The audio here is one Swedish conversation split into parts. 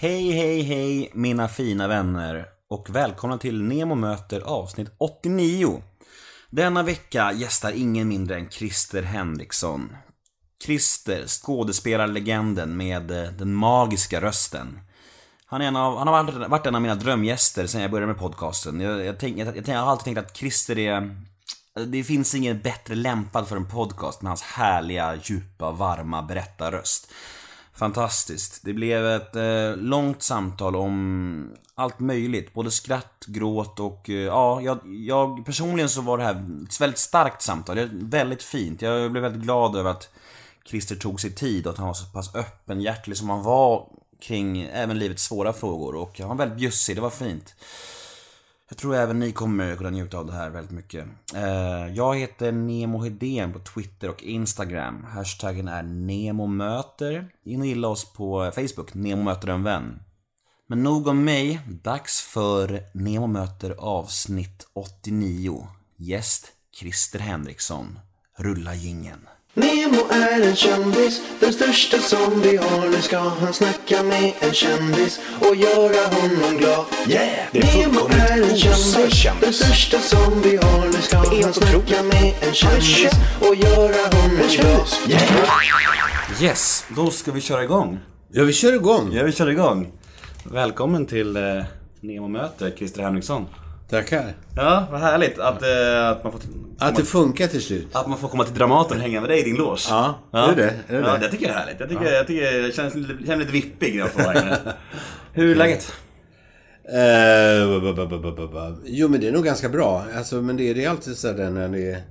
Hej, hej, hej mina fina vänner och välkomna till Nemo möter avsnitt 89. Denna vecka gästar ingen mindre än Christer Henriksson. Christer, skådespelarlegenden med eh, den magiska rösten. Han, är en av, han har varit, en av mina drömgäster sen jag började med podcasten. Jag, jag, tänk, jag, jag, jag har alltid tänkt att Christer är... Det finns ingen bättre lämpad för en podcast med hans härliga, djupa, varma berättarröst. Fantastiskt. Det blev ett eh, långt samtal om allt möjligt. Både skratt, gråt och eh, ja, jag, jag, personligen så var det här ett väldigt starkt samtal. Det är väldigt fint. Jag blev väldigt glad över att Christer tog sig tid och att han var så pass öppenhjärtig som han var kring även livets svåra frågor. Och han var väldigt bjussig, det var fint. Jag tror även ni kommer kunna njuta av det här väldigt mycket. Eh, jag heter Nemo Hedén på Twitter och Instagram. Hashtaggen är NEMOMÖTER. In och gilla oss på Facebook, Nemo möter en vän. Men nog om mig, dags för Nemo möter avsnitt 89. Gäst Christer Henriksson. Rulla gingen. Nemo är en kändis, den största som vi har. Nu ska han snacka med en kändis och göra honom glad. Yeah! Det är Nemo är en kändis, den största som vi har. Nu ska han snacka med en kändis och göra honom glad. Yeah! Yes, då ska vi köra igång. Ja, vi kör igång. Ja, vi kör igång. Välkommen till eh, Nemo möter Christer Henriksson. Tackar. Ja, vad härligt att, eh, att man får... Att det funkar till slut. Att man får komma till Dramaten och hänga med dig i din loge. Ja, är det? Är det ja, det? tycker jag är härligt. Jag tycker, jag, tycker jag känns, lite- känner lite vippig när jag får vara här inne. Hur är läget? Eh. Jo, men det är nog ganska bra. Alltså, men det, det är alltid så där när det är...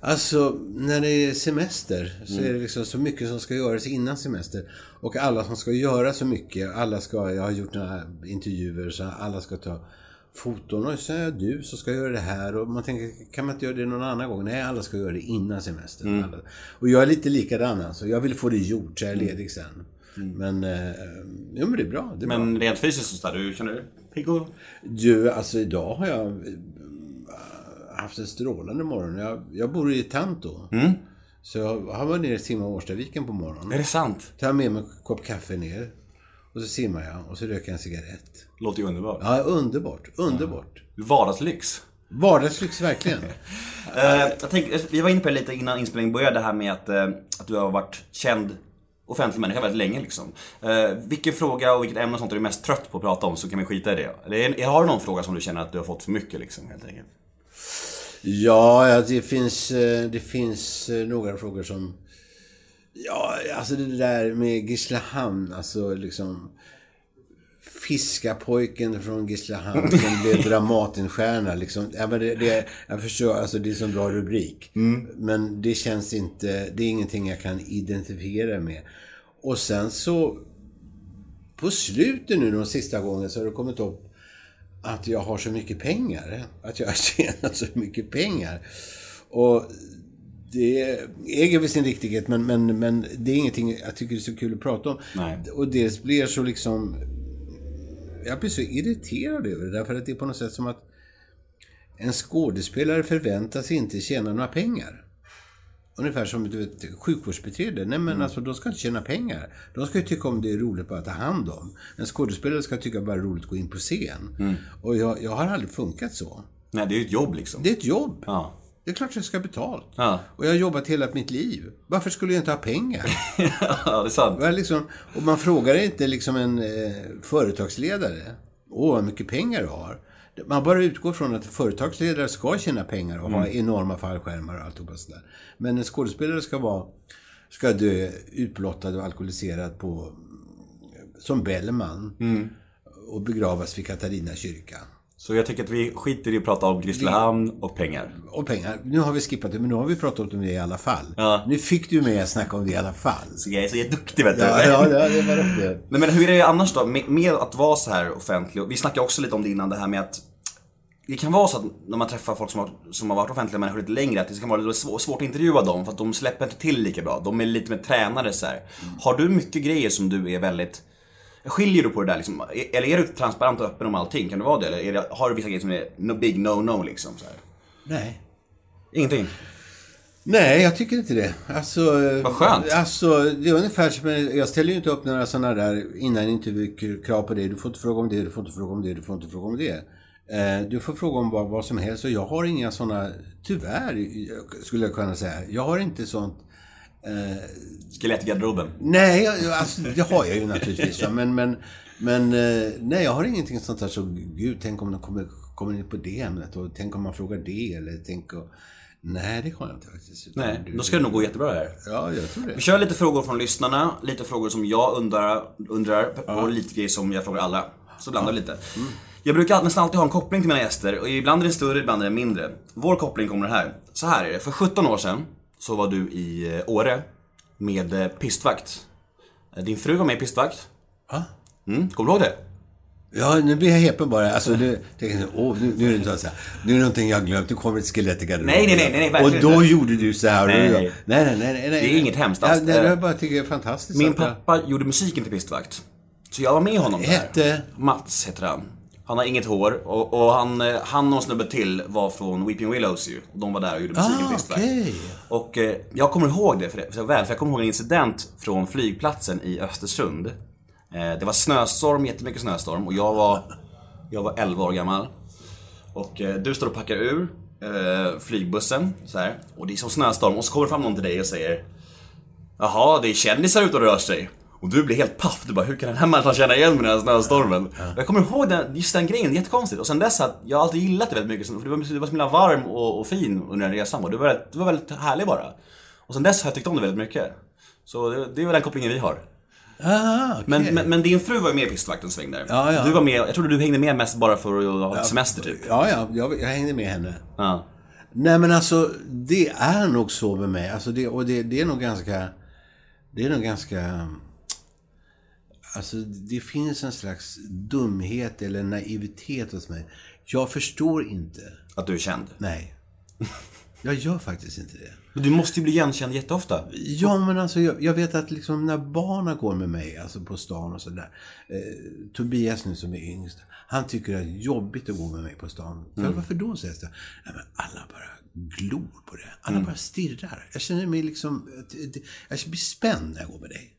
Alltså, när det är semester så är det liksom så mycket som ska göras innan semester. Och alla som ska göra så mycket. Alla ska... Jag har gjort några intervjuer så alla ska ta foton. Och så är du som ska göra det här. Och man tänker, kan man inte göra det någon annan gång? Nej, alla ska göra det innan semestern. Alla. Och jag är lite likadan alltså. Jag vill få det gjort så jag är ledig sen. Men, eh, jo men det är bra. Det är bra. Men rent fysiskt så där, du känner dig pigg och... Du, alltså idag har jag eh, haft en strålande morgon. Jag, jag bor i Tanto. Så jag har varit nere i simma Årstaviken på morgonen. Är det sant? Tar med mig en kopp kaffe ner. Och så simmar jag och så röker jag en cigarett. Låter ju underbart. Ja, underbart. Underbart. Vardagslyx. Vardagslyx verkligen. Eh, jag tänkte, vi var inne på det lite innan inspelningen började, det här med att, eh, att du har varit känd offentlig människa väldigt länge liksom. Eh, vilken fråga och vilket ämne och sånt är du mest trött på att prata om så kan vi skita i det. Eller är- har du någon fråga som du känner att du har fått för mycket liksom helt enkelt? Ja, ja, det finns, eh, det finns eh, några frågor som... Ja, alltså det där med Gislahamn, alltså liksom... Fiskapojken från Gislahamn som blev Dramatenstjärna. Liksom. Ja, men det, det, jag förstår, alltså det är en sån bra rubrik. Men det känns inte, det är ingenting jag kan identifiera med. Och sen så, på slutet nu de sista gången så har det kommit upp att jag har så mycket pengar. Att jag har tjänat så mycket pengar. Och det äger väl sin riktighet, men, men, men det är ingenting jag tycker det är så kul att prata om. Nej. Och det blir så liksom... Jag blir så irriterad över det, därför att det är på något sätt som att en skådespelare förväntas inte tjäna några pengar. Ungefär som du vet, sjukvårdsbiträde. Nej men alltså, de ska inte tjäna pengar. De ska ju tycka om det är roligt bara att ta hand om. En skådespelare ska tycka bara det är roligt att gå in på scen. Och jag, jag har aldrig funkat så. Nej, det är ett jobb liksom. Det är ett jobb. Ja. Det är klart jag ska ha betalt. Ja. Och jag har jobbat hela mitt liv. Varför skulle jag inte ha pengar? ja, det är sant. Väl liksom, och man frågar inte liksom en eh, företagsledare. Åh, vad mycket pengar du har. Man bara utgår från att företagsledare ska tjäna pengar och ha enorma fallskärmar och alltihopa sådär. Men en skådespelare ska vara ska dö utblottad och alkoholiserad på, som Bellman. Och begravas vid Katarina kyrka. Så jag tycker att vi skiter i att prata om Grisslehamn och pengar. Och pengar. Nu har vi skippat det, men nu har vi pratat om det i alla fall. Ja. Nu fick du mig att snacka om det i alla fall. Så jag är så jätteduktig vet du. Ja, ja, ja det var det. Men, men hur är det annars då? Med, med att vara så här offentlig? Vi snackade också lite om det innan, det här med att det kan vara så att när man träffar folk som har, som har varit offentliga människor lite längre, att det kan vara lite svår, svårt att intervjua dem för att de släpper inte till lika bra. De är lite mer tränade så här. Har du mycket grejer som du är väldigt Skiljer du på det där liksom? Eller är du transparent och öppen om allting? Kan du vara det? Eller det, har du vissa grejer som är no, big no-no liksom? Så här? Nej. Ingenting? Nej, jag tycker inte det. Alltså, eh, Vad skönt. Alltså, det är ungefär som, jag ställer ju inte upp några sådana där innan intervjukrav på det. Du får inte fråga om det, du får inte fråga om det, du får inte fråga om det. Eh, Du får fråga om vad, vad som helst och jag har inga sådana, tyvärr skulle jag kunna säga. Jag har inte sånt Skelett i garderoben. Nej, alltså, det har jag ju naturligtvis. va, Men, men, men eh, nej, jag har ingenting sånt där så, gud, tänk om de kommer, kommer in på det ämnet och tänk om man frågar det eller tänk och... Nej, det har jag inte faktiskt. Nej, då ska det nog gå jättebra här. Ja, jag tror Vi det. kör lite frågor från lyssnarna, lite frågor som jag undrar, undrar och lite grejer som jag frågar alla. Så blandar vi lite. Jag brukar nästan alltid ha en koppling till mina gäster och ibland är den större, ibland är den mindre. Vår koppling kommer här. Så här är det, för 17 år sedan så var du i eh, Åre med eh, pistvakt. Eh, Din fru var med i pistvakt. Va? Mm, kommer du ihåg det? Ja, nu blir jag häpen bara. Alltså, nu, jag, åh, nu, nu är det så här. Nu är det någonting jag glömt. Nu kommer ett skelett i garderoben. Nej, nej, nej, nej, nej, Och då inte. gjorde du så här. Nej. nej, nej, nej, nej, nej. Det är inget hemskt alls. nej, Jag bara tycker det är fantastiskt. Min pappa gjorde musiken till pistvakt. Så jag var med honom där. Hette? Mats heter han. Han har inget hår och, och han, eh, han och snubbe till var från Weeping Willows ju. De var där och gjorde musiken Ah, till okej. Och eh, jag kommer ihåg det för, det, för väl, för jag kommer ihåg en incident från flygplatsen i Östersund. Eh, det var snöstorm, jättemycket snöstorm och jag var, jag var 11 år gammal. Och eh, du står och packar ur eh, flygbussen så här, och det är som snöstorm och så kommer fram någon till dig och säger Jaha, det är kändisar ute och rör sig. Och du blir helt paff. Du bara, hur kan den här människan känna igen mig i den här snöstormen? Jag kommer ihåg den, just den grejen, jättekonstigt. Och sen dess har jag alltid gillat det väldigt mycket. För du var, du var så himla varm och, och fin under den resan. Och du var, du var väldigt härlig bara. Och sen dess har jag tyckt om det väldigt mycket. Så det, det är väl den kopplingen vi har. Ah, okej. Men, men, men din fru var ju med i pistvakten sväng där. Ja, ja. Du var med, jag trodde du hängde med mest bara för att ha semester typ. Ja, ja, jag, jag hängde med henne. Ja. Nej, men alltså, det är nog så med mig. Alltså, det, och det, det är nog ganska... Det är nog ganska... Alltså, det finns en slags dumhet eller naivitet hos mig. Jag förstår inte. Att du är känd. Nej. Jag gör faktiskt inte det. Men du måste ju bli igenkänd jätteofta. Ja, men alltså jag, jag vet att liksom när barnen går med mig, alltså på stan och sådär. Eh, Tobias nu som är yngst, han tycker det är jobbigt att gå med mig på stan. För Varför då, sägs det. Nej, men alla bara glor på det. Alla bara stirrar. Jag känner mig liksom, jag blir spänd när jag går med dig.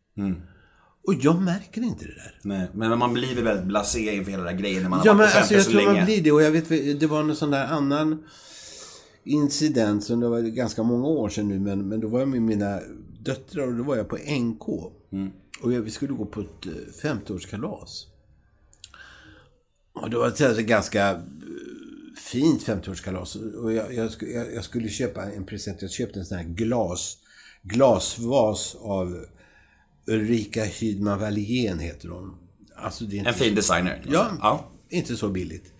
Och jag märker inte det där. Nej, men man blir väl väldigt blasé inför hela den här grejen när man har Ja, varit men alltså jag så tror länge. man blir det. Och jag vet, det var en sån där annan incident som det var ganska många år sedan nu. Men, men då var jag med mina döttrar och då var jag på NK. Och jag, vi skulle gå på ett eh, 50-årskalas. Och det var ett alltså, ganska eh, fint 50-årskalas. Och jag, jag, jag skulle köpa en present. Jag köpte en sån här glas, glasvas av Ulrika Hydman Wallén heter hon. Alltså det är inte En fin designer. Ja, ja. inte så billigt.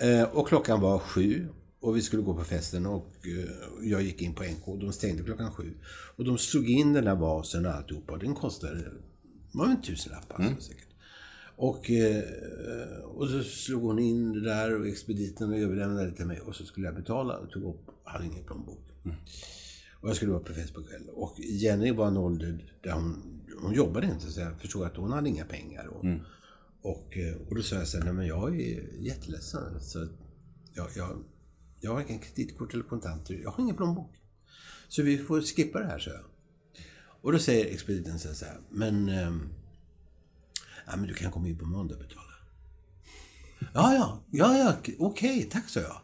Eh, och klockan var sju och vi skulle gå på festen och eh, jag gick in på NK och de stängde klockan sju. Och de slog in den där vasen och alltihopa och den kostade, var en tusenlapp alltså säkert. Och, eh, och så slog hon in det där och expediten och överlämnade det till mig och så skulle jag betala och tog upp, hade ingen plånbok. Och jag skulle vara på fest på kvällen. Och Jenny var en ålder där hon, hon jobbade inte så jag förstod att hon hade inga pengar. Och, och, eh, och då sa jag så här, nej men jag är jätteledsen. Så jag, jag, jag har varken kreditkort eller kontanter. Jag har ingen plånbok. Så vi får skippa det här, så jag. Och då säger expediten så här, men... ehm, ja, men du kan komma in på måndag och betala. Ja, ja, ja, ja, okej, tack, sa jag.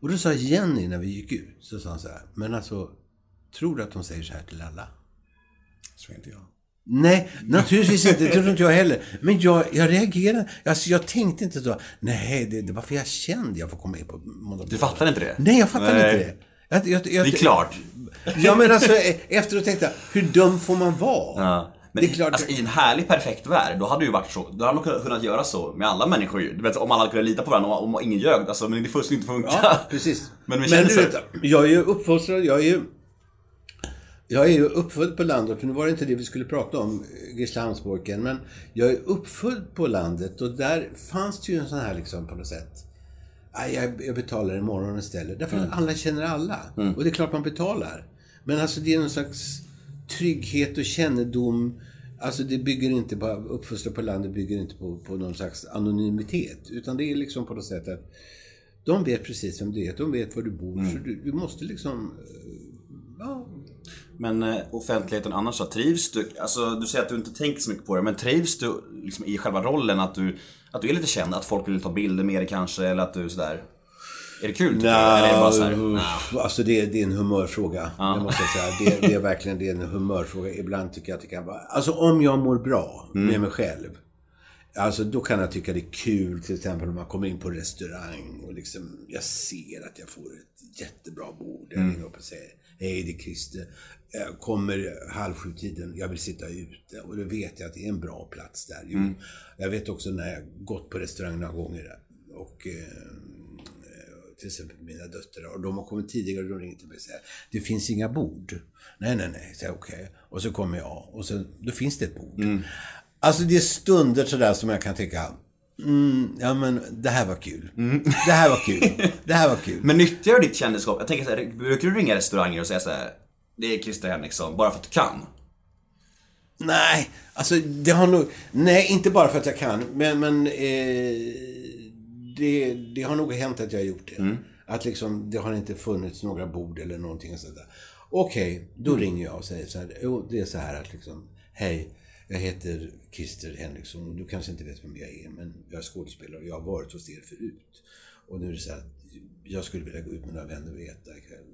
Och då sa Jenny när vi gick ut, så sa han så här, men alltså, tror du att de säger så här till alla? Så inte jag. Nej, naturligtvis inte. Det tror inte jag heller. Men jag, jag reagerade. Alltså, jag tänkte inte så. Nej, det, det var för jag kände jag får komma in på måndag. Du fattar inte det? Nej, jag fattar Nej. inte det. Jag, jag, jag, Det är klart. Ja, men alltså efteråt tänkte jag, hur dum får man vara? Ja. Men Det är klart- alltså, i en härlig perfekt värld, då hade ju varit så. Då hade man kunnat- kunnat göra så med alla människor ju. Du vet, om alla kunde lita på varandra och om ingen ljög. Alltså, men det får inte funka. Ja, precis. Men Men du vet, jag är ju uppfostrad, jag är ju... Jag är ju uppfödd på landet, för nu var det inte det vi skulle prata om, eh, Grisslehamnsborken, men jag är uppfödd på landet och där fanns det ju en sån här liksom på något sätt. "Aj, Jag, jag betalar imorgon istället. Därför Mm. att alla känner alla. Och det är klart man betalar. Men alltså det är någon slags trygghet och kännedom. Alltså det bygger inte på, uppfostran på landet bygger inte på, på någon slags anonymitet. Utan det är liksom på något sätt att de vet precis vem du är. De vet var du bor. Så du, du måste liksom... eh, ja. Men eh, offentligheten annars då? Trivs du? Alltså du säger att du inte tänker så mycket på det, men trivs du liksom, i själva rollen? Att du, att du är lite känd? Att folk vill ta bilder med dig kanske? Eller att du sådär... Är det kul tycker du? Eller är det bara så här, uff, alltså det, det är en humörfråga. Det måste jag säga. Det, det är verkligen det är en humörfråga. Ibland tycker jag att det kan vara... Alltså om jag mår bra med mig själv. Alltså då kan jag tycka det är kul till exempel om man kommer in på restaurang och liksom jag ser att jag får ett jättebra bord. Jag ringer upp och säger Hej, det är Christer. Jag kommer halv sju tiden, jag vill sitta ute. Och då vet jag att det är en bra plats där. Jo, Jag vet också när jag gått på restaurang några gånger och eh, till exempel mina döttrar. Och de har kommit tidigare och de ringer till mig och säger Det finns inga bord. Nej, nej, nej. Jag, okej. Och så kommer jag och så, då finns det ett bord. Alltså det är stunder sådär som jag kan tycka mm, ja men det här var kul. Det här var kul. Det här var kul. Men nyttjar du ditt kändisskap? Jag tänker så här, brukar du ringa restauranger och säga så här, Det är Christer Henriksson, bara för att du kan? Nej, alltså det har nog... Nej, inte bara för att jag kan. Men, men eh, det, det har nog hänt att jag har gjort det. Att liksom, det har inte funnits några bord eller någonting sånt där. Okej, då ringer jag och säger så här. Jo, det är så här att liksom, hej, jag heter Christer Henriksson och du kanske inte vet vem jag är, men jag är skådespelare och jag har varit hos er förut. Och nu är det så här att jag skulle vilja gå ut med några vänner och äta ikväll.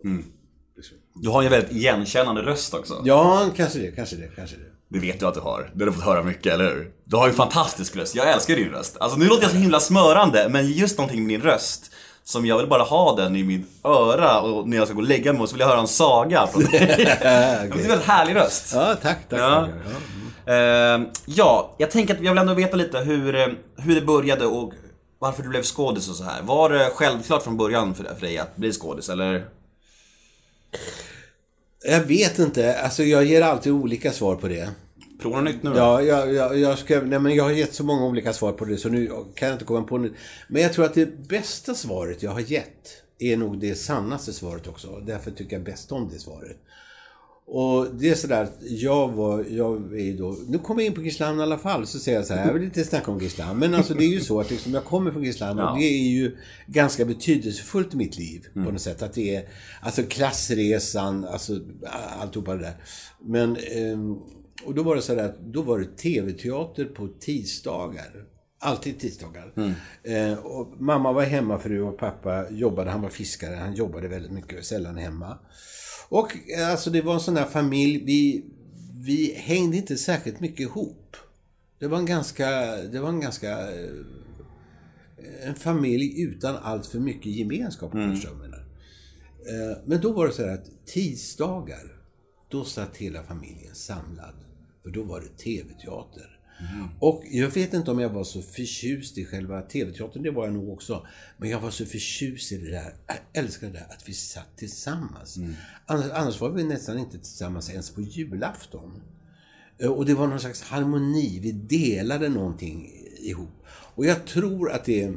Liksom. Du har ju en väldigt igenkännande röst också. Ja, kanske det, kanske det, kanske det. Det vet du att du har. Det har du fått höra mycket, eller hur? Du har ju en fantastisk röst. Jag älskar din röst. Alltså nu låter jag så himla smörande, men just någonting med din röst som jag vill bara ha den i mitt öra och när jag ska gå och lägga mig så vill jag höra en saga från dig. Det är en väldigt härlig röst. Ja, tack, tack. Ja. ja. Eh, ja, jag tänker att jag vill ändå veta lite hur, eh, hur det började och varför du blev skådis och så här. Var det självklart från början för dig att bli skådis, eller? Jag vet inte. Alltså jag ger alltid olika svar på det. Prova något nytt nu då. Ja, jag, jag, jag, ska, nej, men jag har gett så många olika svar på det så nu kan jag inte komma på nytt. Men jag tror att det bästa svaret jag har gett är nog det sannaste svaret också. Därför tycker jag bäst om det svaret. Och det är sådär att jag var, jag är ju då, nu kommer jag in på Grisslehamn i alla fall, så säger jag så här, jag vill inte snacka om Grisslehamn. Men alltså det är ju så att liksom, jag kommer från Grisslehamn Ja. och det är ju ganska betydelsefullt i mitt liv på något sätt. Att det är, alltså klassresan, alltså alltihopa det där. Men, ehm, och då var det så där att då var det tv-teater på tisdagar. Alltid tisdagar. Eh, och mamma var hemmafru och pappa jobbade, han var fiskare, han jobbade väldigt mycket, sällan hemma. Och eh, alltså det var en sån där familj, vi, vi hängde inte särskilt mycket ihop. Det var en ganska, det var en ganska, eh, en familj utan allt för mycket gemenskap menar. Eh, Men då var det så här att tisdagar, då satt hela familjen samlad. För då var det tv-teater. Och jag vet inte om jag var så förtjust i själva tv-teatern, det var jag nog också. Men jag var så förtjust i det där, jag älskade det där att vi satt tillsammans. Annars, annars var vi nästan inte tillsammans ens på julafton. Eh, Och det var någon slags harmoni, vi delade någonting ihop. Och jag tror att det, eh,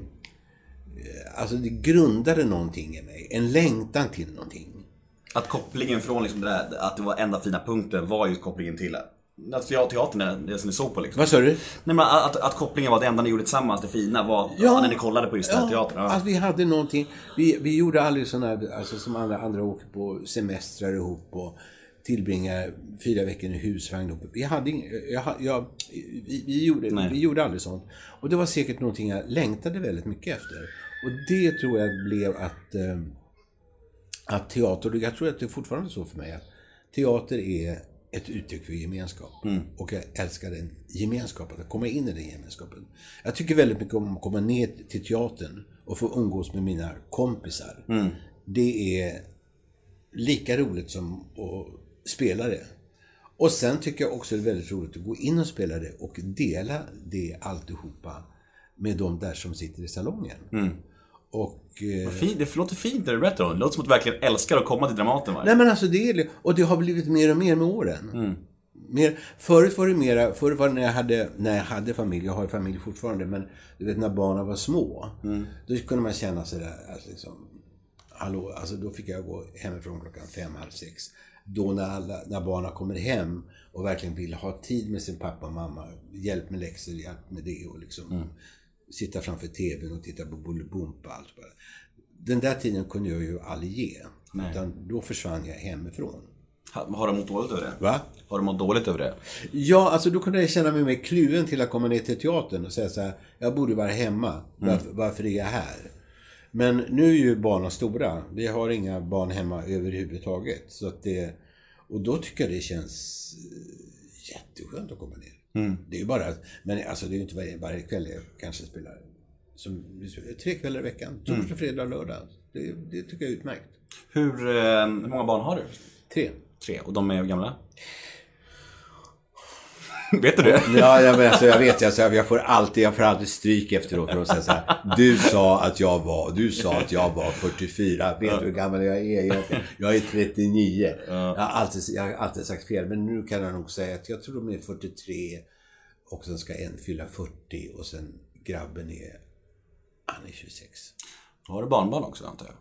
alltså det grundade någonting i mig, en längtan till någonting. Att kopplingen från liksom det där, att det var enda fina punkten var ju kopplingen till att teatern är det som ni såg på liksom. Vad sa du? Nej men att, att kopplingen var det enda ni gjorde tillsammans, det fina var när ni kollade på just den här teatern. Ja. Att vi hade någonting. Vi, vi gjorde aldrig sådana här, alltså som andra, andra åker på semestrar ihop och tillbringar fyra veckor i husvagn ihop. Vi hade ing, jag, jag, vi, vi, gjorde, Nej. vi gjorde aldrig sånt. Och det var säkert någonting jag längtade väldigt mycket efter. Och det tror jag blev att, eh, att teater, jag tror att det är fortfarande så för mig, att teater är ett uttryck för gemenskap. Och jag älskar den gemenskapen, att komma in i den gemenskapen. Jag tycker väldigt mycket om att komma ner till teatern och få umgås med mina kompisar. Det är lika roligt som att spela det. Och sen tycker jag också det är väldigt roligt att gå in och spela det och dela det alltihopa med de där som sitter i salongen. Och... Eh, Fint, det låter fint när du berättar om det. Låter som att du verkligen älskar att komma till Dramaten va? Nej men alltså det är Och det har blivit mer och mer med åren. Mer, förut var det mera, förut var det när jag hade, när jag hade familj, jag har ju familj fortfarande, men du vet när barnen var små. Då kunde man känna sådär att liksom, hallå, alltså då fick jag gå hemifrån klockan fem, halv sex. Då när, alla, när barnen kommer hem och verkligen vill ha tid med sin pappa och mamma, hjälp med läxor, hjälp med det och liksom sitta framför TVn och titta på Bolibompa och allt bara. Den där tiden kunde jag ju aldrig ge. Utan då försvann jag hemifrån. Ha- Har du mått dåligt över det? Va? Har du mått dåligt över det? Ja, alltså då kunde jag känna mig mer kluven till att komma ner till teatern och säga så här, jag borde vara hemma. Varför, varför är jag här? Men nu är ju barnen stora. Vi har inga barn hemma överhuvudtaget. Så att det, och då tycker jag det känns eh, jätteskönt att komma ner. Det är ju bara, men alltså det är ju inte varje, varje kväll jag kanske spelar. Som, tre kvällar i veckan. Torsdag, fredag, lördag. Det, det tycker jag är utmärkt. Hur, eh, hur många barn har du? Tre. Tre. Och de är gamla? Vet du det? Ja, ja men alltså, jag vet. Alltså, jag, får alltid, jag får alltid stryk efteråt för att säga så här. Du sa att jag var, du sa att jag var 44. Vet du hur gammal jag är egentligen? Jag är 39. Jag, har alltid, jag har alltid sagt fel. Men nu kan jag nog säga att jag tror de är 43. Och sen ska en fylla 40 och sen grabben är, han är 26. Har du barnbarn också antar jag?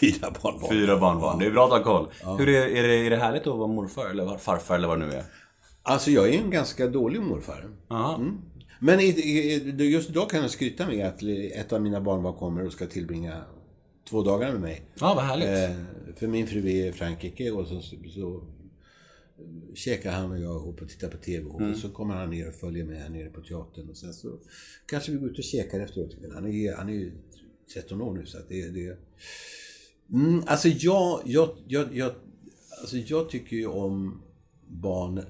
Fyra barnbarn. Fyra barnbarn. Det är bra att ha koll. Hur är, är, det, är det härligt att vara morfar eller farfar eller vad det nu är? Alltså jag är en ganska dålig morfar. Aha. Men just idag kan jag skryta med att ett av mina barnbarn kommer och ska tillbringa två dagar med mig. Ja, vad härligt. Eh, för min fru är i Frankrike och så, så, käkar han och jag ihop och tittar på TV ihop. Och så kommer han ner och följer med här nere på teatern. Och sen så kanske vi går ut och käkar efteråt. Han är, han är ju 13 år nu så att det, det mm, Alltså jag, jag, jag, jag, alltså jag tycker ju om barn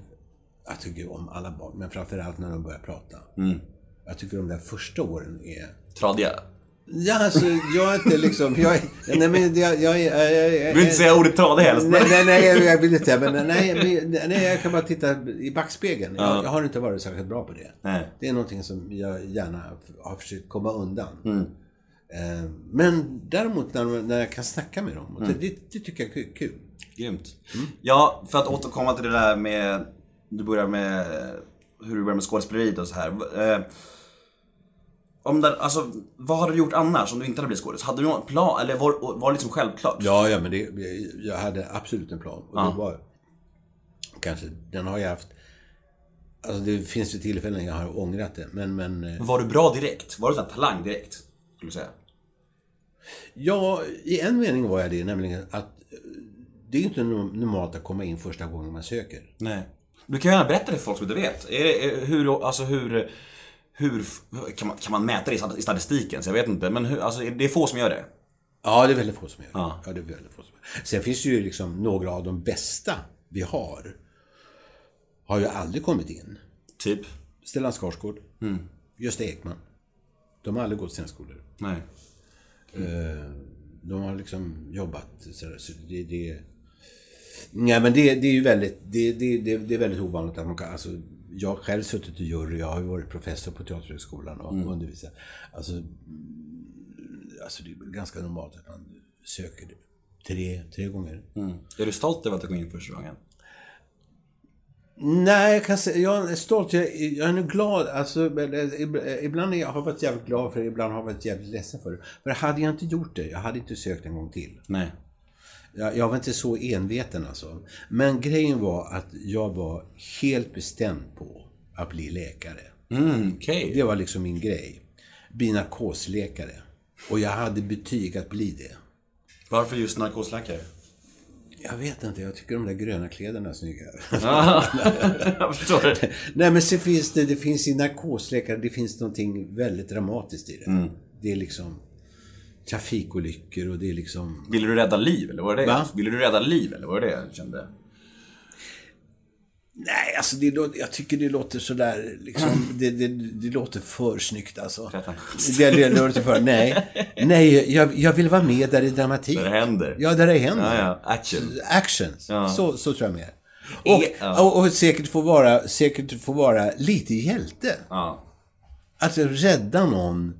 jag tycker ju om alla barn, men framförallt när de börjar prata. Jag tycker de där första åren är... Tradiga. Ja, alltså jag är inte liksom... Jag, nej, men jag, jag, jag, jag, jag, vill inte säga ordet tradig helst. Nej, nej, nej, jag, vill inte. Men nej, nej, jag kan bara titta i backspegeln. Jag, jag har inte varit särskilt bra på det. Nej. Det är någonting som jag gärna har försökt komma undan. Eh, Men däremot när, när jag kan snacka med dem, och det, det, det tycker jag är kul. Grymt. Ja, för att återkomma till det där med... Du börjar med hur du börjar med skådespeleriet och så här. Eh, om där, alltså, vad hade du gjort annars om du inte hade blivit skådis? Hade du någon plan? Eller var, var det liksom självklart? Ja, ja, men det, jag hade absolut en plan. Och Ja. det var kanske, den har jag haft... Alltså det finns ju tillfällen jag har ångrat det, men... men eh, Var du bra direkt? Var du sån här talang direkt? Skulle du säga? Ja, i en mening var jag det, nämligen att eh, det är inte no- normalt att komma in första gången man söker. Nej. Du kan gärna berätta det för folk som inte vet. Är det, är, hur, alltså hur... Hur, kan, man, kan man mäta det i statistiken? Så jag vet inte. Men hur, alltså, det är få som gör det. Ja, det är väldigt få som gör det. Ja. Ja. det är väldigt få som gör det. Sen finns det ju liksom några av de bästa vi har. Har ju aldrig kommit in. Typ? Stellan Skarsgård. Gösta Ekman. De har aldrig gått scenskolan. Nej. Eh, De har liksom jobbat så det, det... Nej men det, det är ju väldigt, det, det, det, det är väldigt ovanligt att man kan, alltså jag har själv suttit i jury, jag har ju varit professor på Teaterhögskolan och undervisat. Alltså, mm, alltså det är ganska normalt att man söker tre, tre gånger. Mm. Är du stolt över att du kom in första gången? Nej, jag kan säga, jag är stolt. Jag, jag är nu glad. Alltså, eh, ib- ibland har jag varit jävligt glad för det, ibland har jag varit jävligt ledsen för det. För hade jag inte gjort det, jag hade inte sökt en gång till. Nej. Jag, jag var inte så enveten alltså. Men grejen var att jag var helt bestämd på att bli läkare. Mm, okej. Det var liksom min grej. Bli narkosläkare. Och jag hade betyg att bli det. Varför just narkosläkare? Jag vet inte, jag tycker de där gröna kläderna är snygga. jag förstår det. Nej men så finns det, det finns i narkosläkare, det finns någonting väldigt dramatiskt i det. Det är liksom trafikolyckor och det är liksom... Ville du rädda liv, eller var det det? Va? Ville du rädda liv, eller var det det du kände? Nej, alltså det, jag tycker det låter sådär liksom, det, det, det låter för snyggt alltså. Det, det låter för, nej. Nej, jag, jag vill vara med där det är dramatik. Där det händer. Ja, där det händer. Ja, ja. Action. Actions. Ja. Så, så tror jag mer. Och, Ja. och, och säkert få vara, säkert få vara lite hjälte. Ja. Att rädda någon.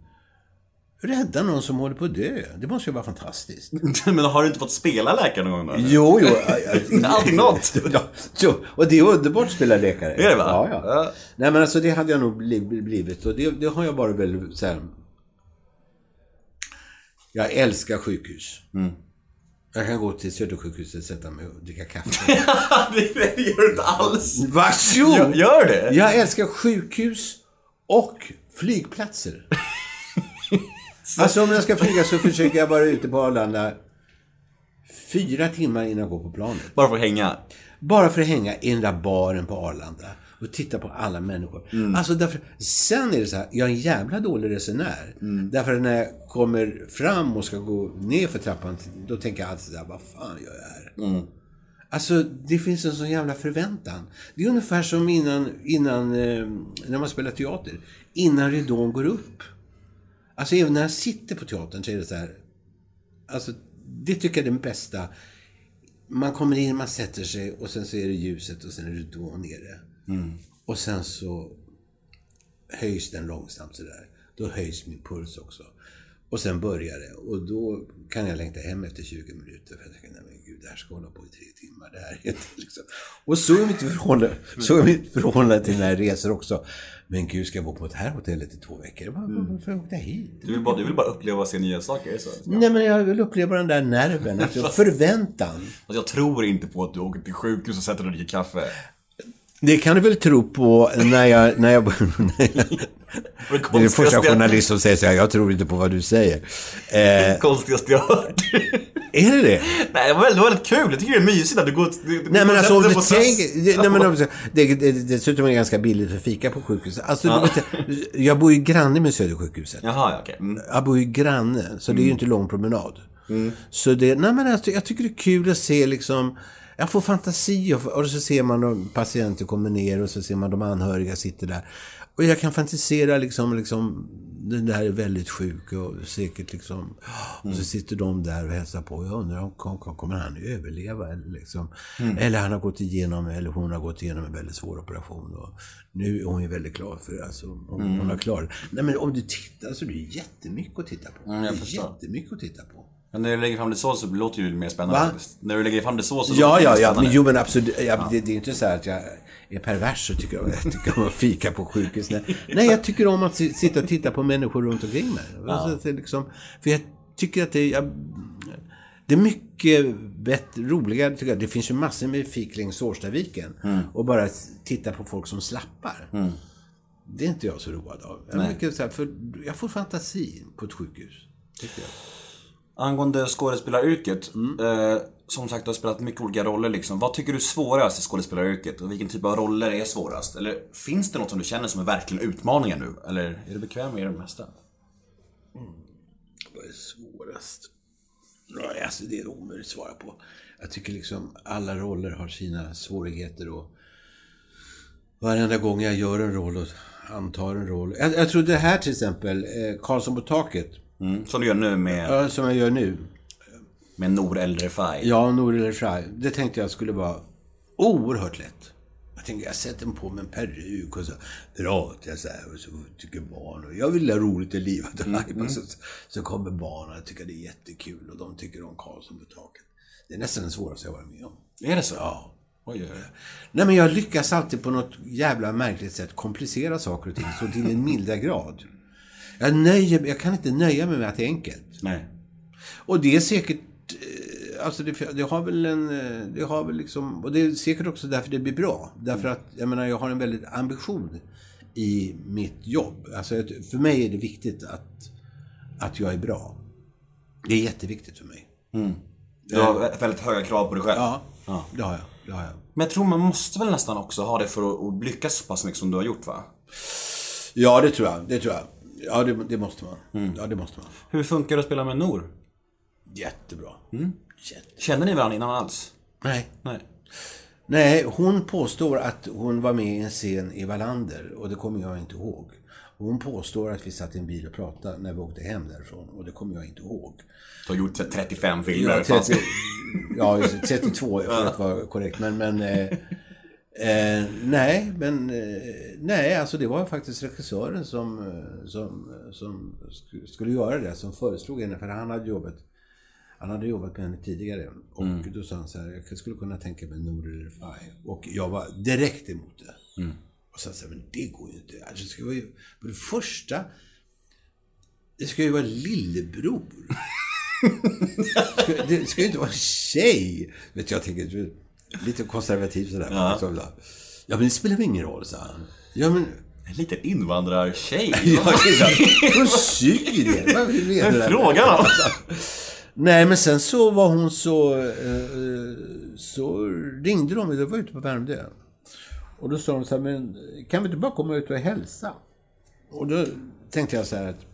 Rädda någon som håller på att dö. Det måste ju vara fantastiskt. Men har du inte fått spela läkare någon gång då? Jo, jo. Alltid något. Jo, och det är underbart att spela läkare. Är det va? Ja, ja. Ja. Nej, men alltså det hade jag nog bli- blivit. Och det, det har jag varit väldigt så här. Jag älskar sjukhus. Mm. Jag kan gå till Södersjukhuset, sätta mig och dricka kaffe. det, det gör du inte alls. Varsågod! Gör, gör det? Jag älskar sjukhus och flygplatser. alltså om jag ska flyga så försöker jag vara ute på Arlanda fyra timmar innan jag går på planet. Bara för att hänga. Bara för att hänga i den där baren på Arlanda och titta på alla människor. Alltså därför, sen är det så här, jag är en jävla dålig resenär. Därför att när jag kommer fram och ska gå ner för trappan, då tänker jag alltid så här, vad fan gör jag här? Alltså, det finns en sån jävla förväntan. Det är ungefär som innan, innan eh, när man spelar teater. Innan ridån går upp. Alltså, även när jag sitter på teatern så är det så här. Alltså, det tycker jag är den bästa. Man kommer in, man sätter sig och sen så är det ljuset och sen är ridån nere. Och sen så höjs den långsamt sådär. Då höjs min puls också. Och sen börjar det. Och då kan jag längta hem efter 20 minuter. För jag tänker, nej men gud, det här ska hålla på i tre timmar. Det här är inte liksom... Och så är mitt förhållande, så är mitt förhållande till när jag reser också. Men gud, ska jag bo på det här hotellet i två veckor? Var- Varför åkte jag hit? Du vill bara, du vill bara uppleva och se nya saker, är det så? Nej, men jag vill uppleva den där nerven. Alltså, förväntan. Alltså, jag tror inte på att du åker till sjukhus och sätter dig och dricker kaffe. Det kan du väl tro på när jag... När jag, när jag det är den första journalist som säger så här, jag tror inte på vad du säger. Eh, konstigaste jag har hört. Är det det? Nej, det var väldigt, väldigt kul. Jag tycker det är mysigt att du går... Du, Nej men alltså om du tänker... det- Nej, men, det, det, dessutom är det ganska billigt för fika på sjukhuset. Alltså, du vet, jag bor ju granne med Södersjukhuset. Jaha, ja, okej. Mm. Jag bor ju granne, så det är ju inte lång promenad. Så det, nej men alltså, jag tycker det är kul att se liksom, jag får fantasi och, och så ser man de patienter kommer ner och så ser man de anhöriga sitter där. Och jag kan fantisera liksom, liksom den där är väldigt sjuk och säkert liksom, och så sitter de där och hälsar på. Jag undrar, om kom- kom- kommer han överleva? Eller, liksom, eller han har gått igenom, eller hon har gått igenom en väldigt svår operation. Och nu är hon ju väldigt glad för det. Alltså, hon, hon har klarat det. Nej men om du tittar så är det jättemycket att titta på. Mm, jag det är förstår. jättemycket att titta på. Men när du lägger fram det så så låter det ju mer spännande Va? När du lägger fram det så så Ja, låter det ja, mer ja. Men, jo, men absolut. Ja, det, det är inte så att jag är pervers och tycker, jag tycker om att fika på sjukhus. Nej, jag tycker om att si- sitta och titta på människor runt omkring mig. Alltså, att det liksom, för jag tycker att det, jag, det är mycket bättre, roligare. Tycker jag. Det finns ju massor med fik längs Årstaviken. Och bara titta på folk som slappar. Det är inte jag så road av. Jag, mycket så här, för jag får fantasi på ett sjukhus. Tycker jag. Angående skådespelaryrket. Eh, som sagt, du har spelat mycket olika roller liksom. Vad tycker du är svårast i skådespelaryrket? Och vilken typ av roller är svårast? Eller finns det något som du känner som är verkligen utmaningar nu? Eller är du bekväm med det mesta? Vad är svårast? Nej, alltså det är omöjligt att svara på. Jag tycker liksom alla roller har sina svårigheter och varenda gång jag gör en roll och antar en roll. Jag, jag tror det här till exempel, eh, Karlsson på taket, Mm. Som du gör nu med, ja, som jag gör nu. med Nour El Refai. Ja, Nour El Refai. Det tänkte jag skulle vara oerhört lätt. Jag tänkte jag sätter på mig en peruk och så pratar jag så här och så tycker barn och jag vill ha roligt i livet och mm. så, så kommer barnen och tycker det är jättekul och de tycker om Karlsson på taket. Det är nästan det svåraste jag varit med om. Är det så? Ja. Oj, oj, oj. Nej men jag lyckas alltid på något jävla märkligt sätt komplicera saker och ting så till en milda grad. Jag, nöjer, jag kan inte nöja mig med att det är enkelt. Nej. Och det är säkert... eh, Alltså det, det har väl en... eh, Det har väl liksom... Och det är säkert också därför det blir bra. Därför att, jag menar, jag har en väldigt ambition i mitt jobb. Alltså för mig är det viktigt att, att jag är bra. Det är jätteviktigt för mig. Du har väldigt höga krav på dig själv. Ja, Ja. det har jag. Det har jag. Men jag tror man måste väl nästan också ha det för att, att lyckas så pass mycket som du har gjort va? Ja, det tror jag. Det tror jag. Ja, det, det måste man. Ja, det måste man. Hur funkar det att spela med Nour? Jättebra. Jätte... Kände ni varandra innan alls? Nej. Nej. Nej, hon påstår att hon var med i en scen i Wallander och det kommer jag inte ihåg. Hon påstår att vi satt i en bil och pratade när vi åkte hem därifrån och det kommer jag inte ihåg. Du har gjort 35 filmer. Ja, fan. 30, ja just det, 32 för att vara korrekt. Men, men eh, eh, nej, men eh, nej, alltså det var faktiskt regissören som, eh, som, som sk- skulle göra det, som föreslog henne. För han hade jobbat, han hade jobbat med henne tidigare. Och då sa han så här, jag skulle kunna tänka mig Nour El Refai. Och jag var direkt emot det. Och så sa jag, men det går ju inte. Alltså, det ska vara ju, för det första, det ska ju vara lillebror. Ska, det ska ju inte vara en tjej. Vet du, jag tänker, lite konservativ sådär. Ja. ja, men det spelar väl ingen roll, sa han. Ja, men... En liten invandrartjej. Det. Från Syrien? Vad menar är du? frågan om? Nej, men sen så var hon så... Eh, så ringde de, det var ute på Värmdö. Och då sa de så här, men kan vi inte bara komma ut och hälsa? Och då tänkte jag så här att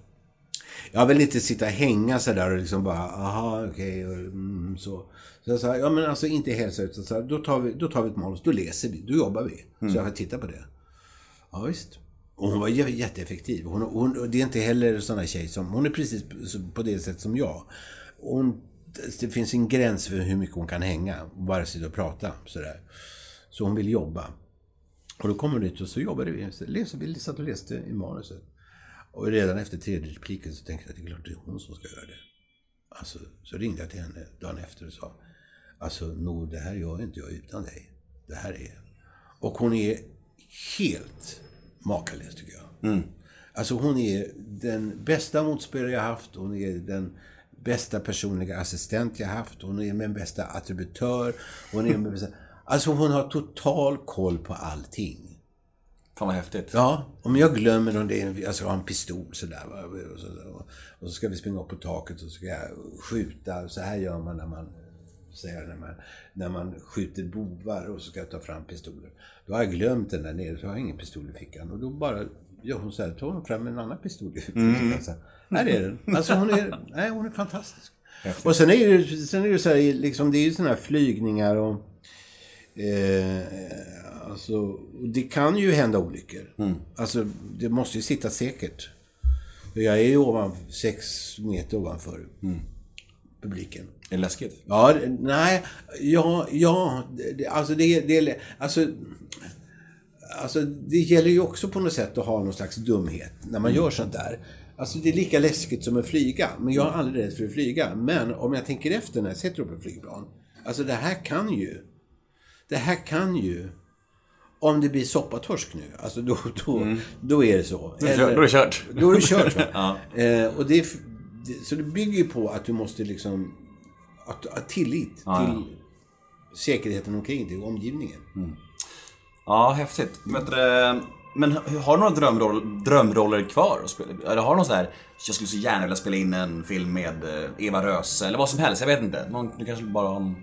jag vill inte sitta och hänga så där och liksom bara, aha, okej, okay, mm, så. Så jag sa, ja men alltså inte hälsa utan så här, då tar vi, då tar vi ett manus, då läser vi, då jobbar vi. Mm. Så jag kan titta på det. Ja, visst. Och hon var jätteeffektiv. Hon, hon, det är inte heller sån där tjej som... Hon är precis på det sätt som jag. Hon, det finns en gräns för hur mycket hon kan hänga och bara sitta och prata sådär. Så hon vill jobba. Och då kommer hon ut och så jobbade vi. Så läste, vi satt och läste i manuset. Och redan efter tredje repliken så tänkte jag att det är klart det är hon som ska göra det. Alltså, så ringde jag till henne dagen efter och sa Alltså Nor, det här gör inte jag utan dig. Det här är... Och hon är helt makalös tycker jag. Mm. Alltså hon är den bästa motspelare jag haft. Hon är den bästa personliga assistent jag haft. Hon är min bästa attributör. Hon är min bästa... Alltså hon har total koll på allting. Fan vad häftigt. Ja, om jag glömmer om det är, alltså jag har en pistol sådär. Och så, och så ska vi springa upp på taket och så ska jag skjuta. Så här gör man när man säger när man, när man skjuter bovar och så ska jag ta fram pistoler. Då har jag glömt den där nere, så har jag ingen pistol i fickan. Och då bara gör hon så här, tar hon fram en annan pistol i fickan. Mm. Så här, är den. Alltså hon är, nej, hon är fantastisk. Och sen är det, sen är det så här, liksom, det är ju sådana här flygningar och... Eh, alltså, det kan ju hända olyckor. Mm. Alltså, det måste ju sitta säkert. Jag är ju ovan, sex meter ovanför. Mm publiken. Är det läskigt? Ja, nej, ja, ja, det, alltså det, det, alltså, alltså det gäller ju också på något sätt att ha någon slags dumhet när man mm. gör sånt där. Alltså det är lika läskigt som att flyga, men jag är aldrig rädd för att flyga. Men om jag tänker efter när jag sätter upp ett flygplan. Alltså det här kan ju, det här kan ju om det blir soppatorsk nu, alltså då, då, mm. då är det så. Eller, då är det kört. Då är det kört. ja. eh, och det, så det bygger ju på att du måste liksom... Att, att tillit ja, till ja. säkerheten omkring dig och omgivningen. Mm. Ja, häftigt. Men, men har du några drömroll, drömroller kvar att spela? Eller har du någon sån här, jag skulle så gärna vilja spela in en film med eh, Eva Röse eller vad som helst, jag vet inte. Någon, du kanske bara har en...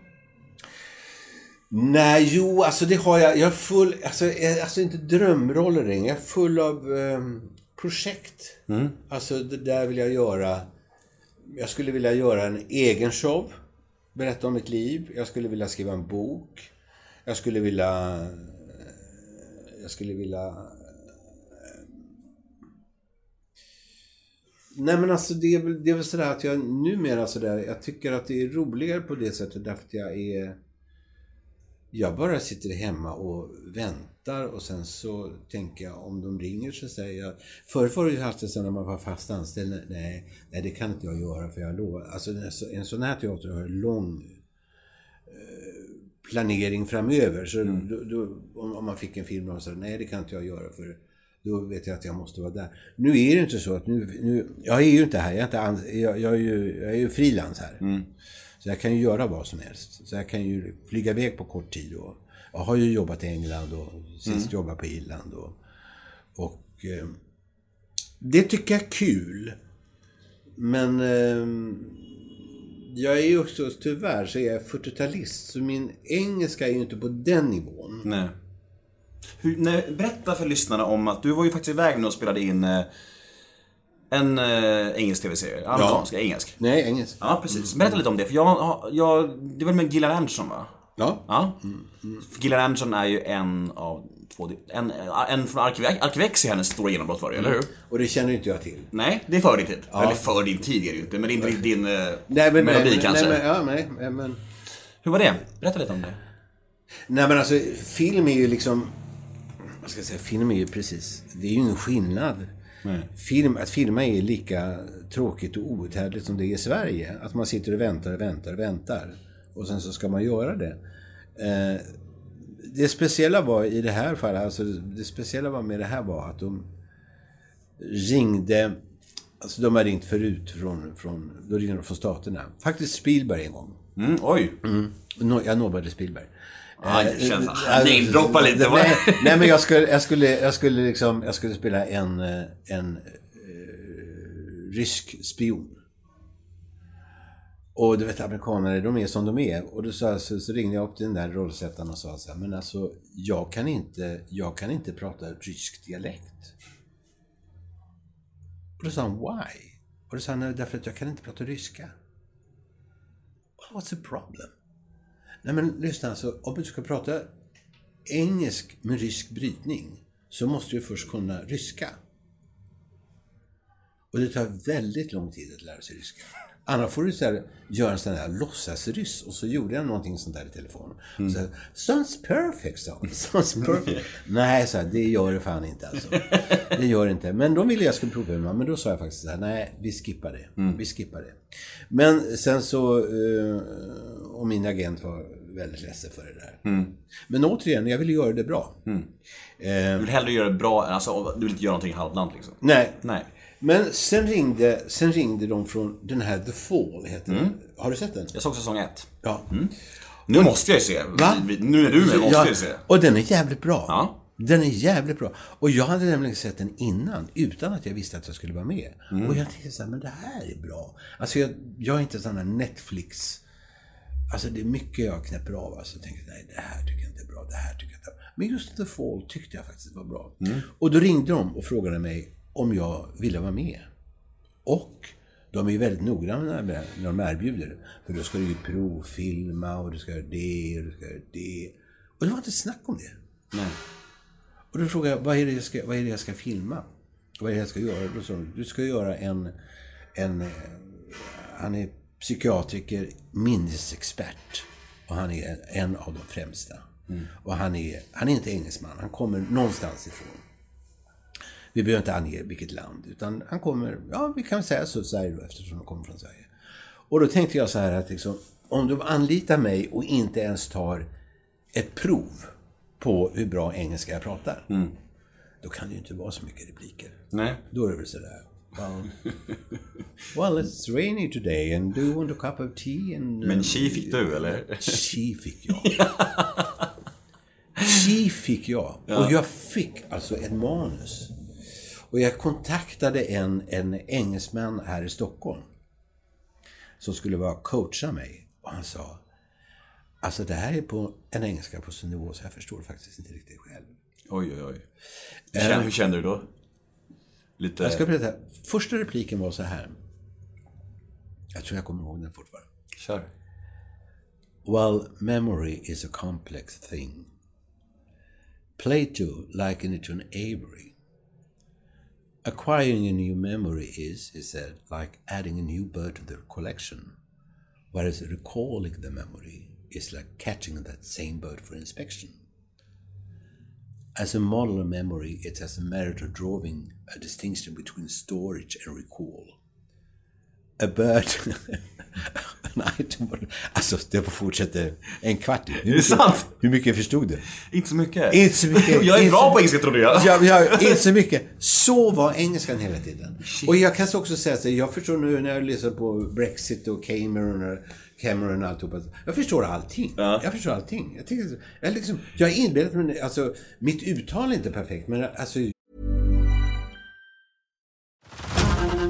Nej, jo, alltså det har jag. Jag är full, alltså, alltså inte drömroller längre. Jag är full av um, projekt. Mm. Alltså det där vill jag göra jag skulle vilja göra en egen show. Berätta om mitt liv. Jag skulle vilja skriva en bok. Jag skulle vilja... Eh, jag skulle vilja... Eh, nej men alltså det är väl, det är väl sådär att jag numera sådär, jag tycker att det är roligare på det sättet därför att jag är jag bara sitter hemma och väntar och sen så tänker jag om de ringer så säger jag... Förr var det ju alltid så när man var fast anställd. Nej, nej det kan inte jag göra för jag lovar. Alltså en sån här teater har lång eh, planering framöver. Så mm. då, då, om man fick en film och sa nej det kan inte jag göra för då vet jag att jag måste vara där. Nu är det inte så att nu... nu jag är ju inte här. Jag är, inte, jag, jag är ju, jag är ju frilans här. Mm. Så jag kan ju göra vad som helst. Så jag kan ju flyga iväg på kort tid. Och, jag har ju jobbat i England och sist mm. jobbat på Irland. Och, och eh, det tycker jag är kul. Men eh, jag är ju också, tyvärr, så är jag 40-talist. Så min engelska är ju inte på den nivån. Nej. Hur, nej, berätta för lyssnarna om att du var ju faktiskt iväg nu och spelade in eh, en äh, engelsk tv-serie? Amerikansk? Ja. Engelsk? Nej, engelsk. Ja, precis. Berätta lite om det. För jag, jag, det var med Gillian Anderson va? Ja. ja. Mm, mm. Gillian Anderson är ju en av två... En, en från Arkivex är hennes stora genombrott var det, mm. eller hur? Och det känner inte jag till. Nej, det är för din tid. Ja. Eller för din tid är det ju inte, men det är inte din uh, nej, men, melodi nej, kanske. Nej, men, ja, nej, men... Hur var det? Berätta lite om det. Nej men alltså, film är ju liksom... Vad ska jag säga? Film är ju precis... Det är ju ingen skillnad Film, att filma är lika tråkigt och outhärdligt som det är i Sverige. Att man sitter och väntar och väntar och väntar. Och sen så ska man göra det. Eh, det speciella var i det här fallet, alltså det speciella var med det här var att de ringde Alltså de har ringt förut från, från, då ringde de från staterna. Faktiskt Spielberg en gång. Mm, oj! Mm. Jag nobbade Spielberg. Ja, det känns... Han namedroppar lite. Nej, nej, men jag skulle, jag skulle, jag skulle liksom, jag skulle spela en, en uh, rysk spion. Och du vet amerikaner, de är som de är. Och då sa jag, så, så ringde jag upp till den där rollsättaren och sa så här, men alltså jag kan inte, jag kan inte prata rysk dialekt. Och då sa han, why? Och då sa han, "Nej, därför att jag kan inte prata ryska. Well, what's the problem? Nej men lyssna, alltså, om du ska prata engelsk med rysk brytning så måste du först kunna ryska. Och det tar väldigt lång tid att lära sig ryska. Annars får du så här, göra en sån där låtsasryss. Och så gjorde jag någonting sånt där i telefon. Så här, Sounds perfect, sa. Sounds perfect. nej, så här, det gör det fan inte alltså. Det gör det inte. Men de ville jag skulle prova men då sa jag faktiskt så här, nej, vi skippar det. Vi skippar det. Men sen så, eh, och min agent var väldigt ledsen för det där. Men återigen, jag ville göra det bra. Eh, Du vill hellre göra det bra, alltså du vill inte göra någonting halvdant liksom? nej, Nej. Men sen ringde, sen ringde de från den här The Fall, heter den. Har du sett den? Jag såg säsong ett. Ja. Nu måste jag ju se. Va? Nu när du är med måste jag ju se. Och den är jävligt bra. Ja. Den är jävligt bra. Och jag hade nämligen sett den innan, utan att jag visste att jag skulle vara med. Mm. Och jag tänkte så här, men det här är bra. Alltså jag, jag är inte sån här Netflix... Alltså det är mycket jag knäpper av. Alltså jag tänker, nej det här tycker jag inte är bra, det här tycker jag inte är bra. Men just The Fall tyckte jag faktiskt var bra. Mm. Och då ringde de och frågade mig om jag ville vara med. Och de är väldigt noggranna med- när de erbjuder. För då ska du ju provfilma och du ska göra det och du ska göra det. Och det var inte snack om det. Nej. Och då frågade jag, vad är det jag ska, vad är det jag ska filma? Vad är det jag ska göra? Då sa de, du ska göra en, en eh, han är psykiatriker, minnesexpert. Och han är en av de främsta. Och han är, han är inte engelsman, han kommer någonstans ifrån. Vi behöver inte ange vilket land, utan han kommer, ja vi kan säga så, Sverige då, eftersom han kommer från Sverige. Och då tänkte jag så här att liksom, om de anlitar mig och inte ens tar ett prov på hur bra engelska jag pratar, då kan det ju inte vara så mycket repliker. Nej. Då är det väl sådär, well, well it's rainy today and do you want a cup of tea? And, Men chi fick du eller? Chi fick jag. Chi fick jag. Och jag fick alltså ett manus. Och jag kontaktade en, en engelsman här i Stockholm. Som skulle vara coacha mig. Och han sa, alltså det här är på en engelska på sån nivå så jag förstår faktiskt inte riktigt själv. Oj, oj, oj. Hur kände, hur kände du då? Lite... Jag ska berätta. Första repliken var så här. Jag tror jag kommer ihåg den fortfarande. Kör. Well, memory is a complex thing. Plato likened it to an aviary. Acquiring a new memory is, he said, like adding a new bird to the collection, whereas recalling the memory is like catching that same bird for inspection. As a model of memory, it has the merit of drawing a distinction between storage and recall. A bird... item... Alltså, det fortsätter en kvart. Hur det sant? Hur mycket förstod du? Inte så mycket. Inte så mycket. jag är Inte bra så- på engelska trodde jag. Ja, ja, inte så mycket. Så var engelskan hela tiden. Och jag kan också säga att jag förstår nu när jag lyssnar på Brexit och Cameron och Cameron och alltihopa. Jag förstår allting. Ja. Jag förstår allting. Jag, tycker, jag, liksom, jag är inbillad mig, alltså mitt uttal är inte perfekt, men alltså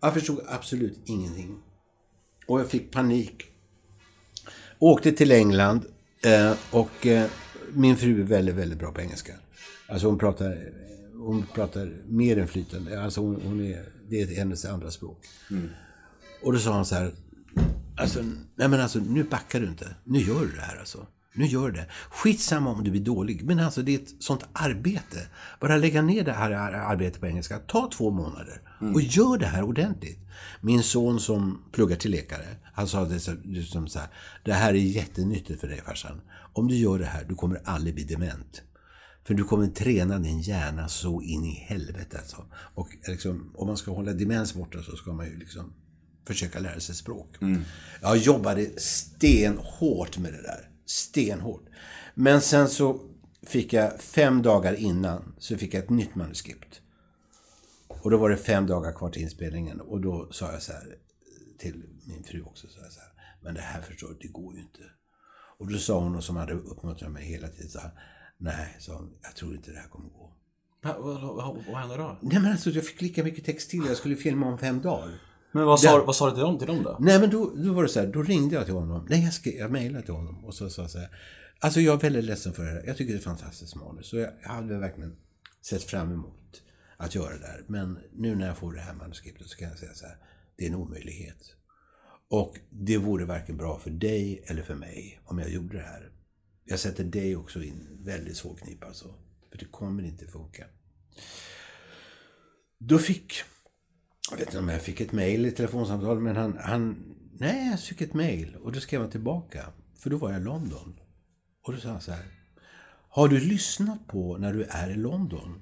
Jag förstod absolut ingenting. Och jag fick panik. Åkte till England eh, och eh, min fru är väldigt, väldigt bra på engelska. Alltså hon pratar, hon pratar mer än flytande. Alltså hon, hon är, det är hennes andra språk. Och då sa han så här, alltså, nej men alltså nu backar du inte. Nu gör du det här alltså. Nu gör du det. Skitsamma om du blir dålig. Men alltså det är ett sånt arbete. Bara lägga ner det här arbetet på engelska. Ta två månader. Och gör det här ordentligt. Min son som pluggar till läkare. Han sa det så, liksom så här. Det här är jättenyttigt för dig farsan. Om du gör det här, du kommer aldrig bli dement. För du kommer träna din hjärna så in i helvete alltså. Och liksom, om man ska hålla demens borta så ska man ju liksom försöka lära sig språk. Jag jobbade stenhårt med det där. Stenhårt. Men sen så fick jag fem dagar innan så fick jag ett nytt manuskript. Och då var det fem dagar kvar till inspelningen. Och då sa jag så här till min fru också. Så här, Men det här förstår du, det går ju inte. Och då sa hon, och som hade uppmuntrat mig hela tiden, så här, Nej, sa hon, jag tror inte det här kommer gå. Vad hände då? Nej men alltså jag fick lika mycket text till. Jag skulle filma om fem dagar. Men vad sa, Det- vad sa du till dem, till dem då? Nej men då, då var det så här, då ringde jag till honom. Nej jag, skrev, jag mejlade till honom och så sa jag så här. Alltså jag är väldigt ledsen för det här. Jag tycker det är fantastiskt manus. Så jag, jag hade verkligen sett fram emot att göra det här. Men nu när jag får det här manuskriptet så kan jag säga så här. Det är en omöjlighet. Och det vore varken bra för dig eller för mig om jag gjorde det här. Jag sätter dig också i en väldigt svår knipa alltså. För det kommer inte funka. Då fick jag vet inte om jag fick ett mejl i telefonsamtal, men han, han... Nej, jag fick ett mejl. Och då skrev han tillbaka. För då var jag i London. Och då sa han så här. Har du lyssnat på när du är i London?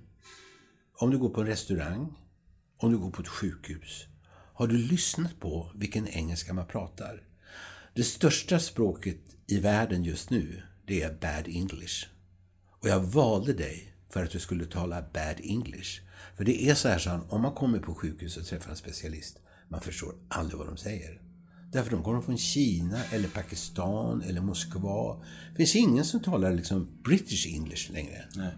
Om du går på en restaurang, om du går på ett sjukhus. Har du lyssnat på vilken engelska man pratar? Det största språket i världen just nu, det är bad English. Och jag valde dig för att du skulle tala bad English. För det är så här, så han, om man kommer på sjukhus och träffar en specialist, man förstår aldrig vad de säger. Därför de kommer från Kina, eller Pakistan, eller Moskva. Det finns ingen som talar liksom British English längre. Nej.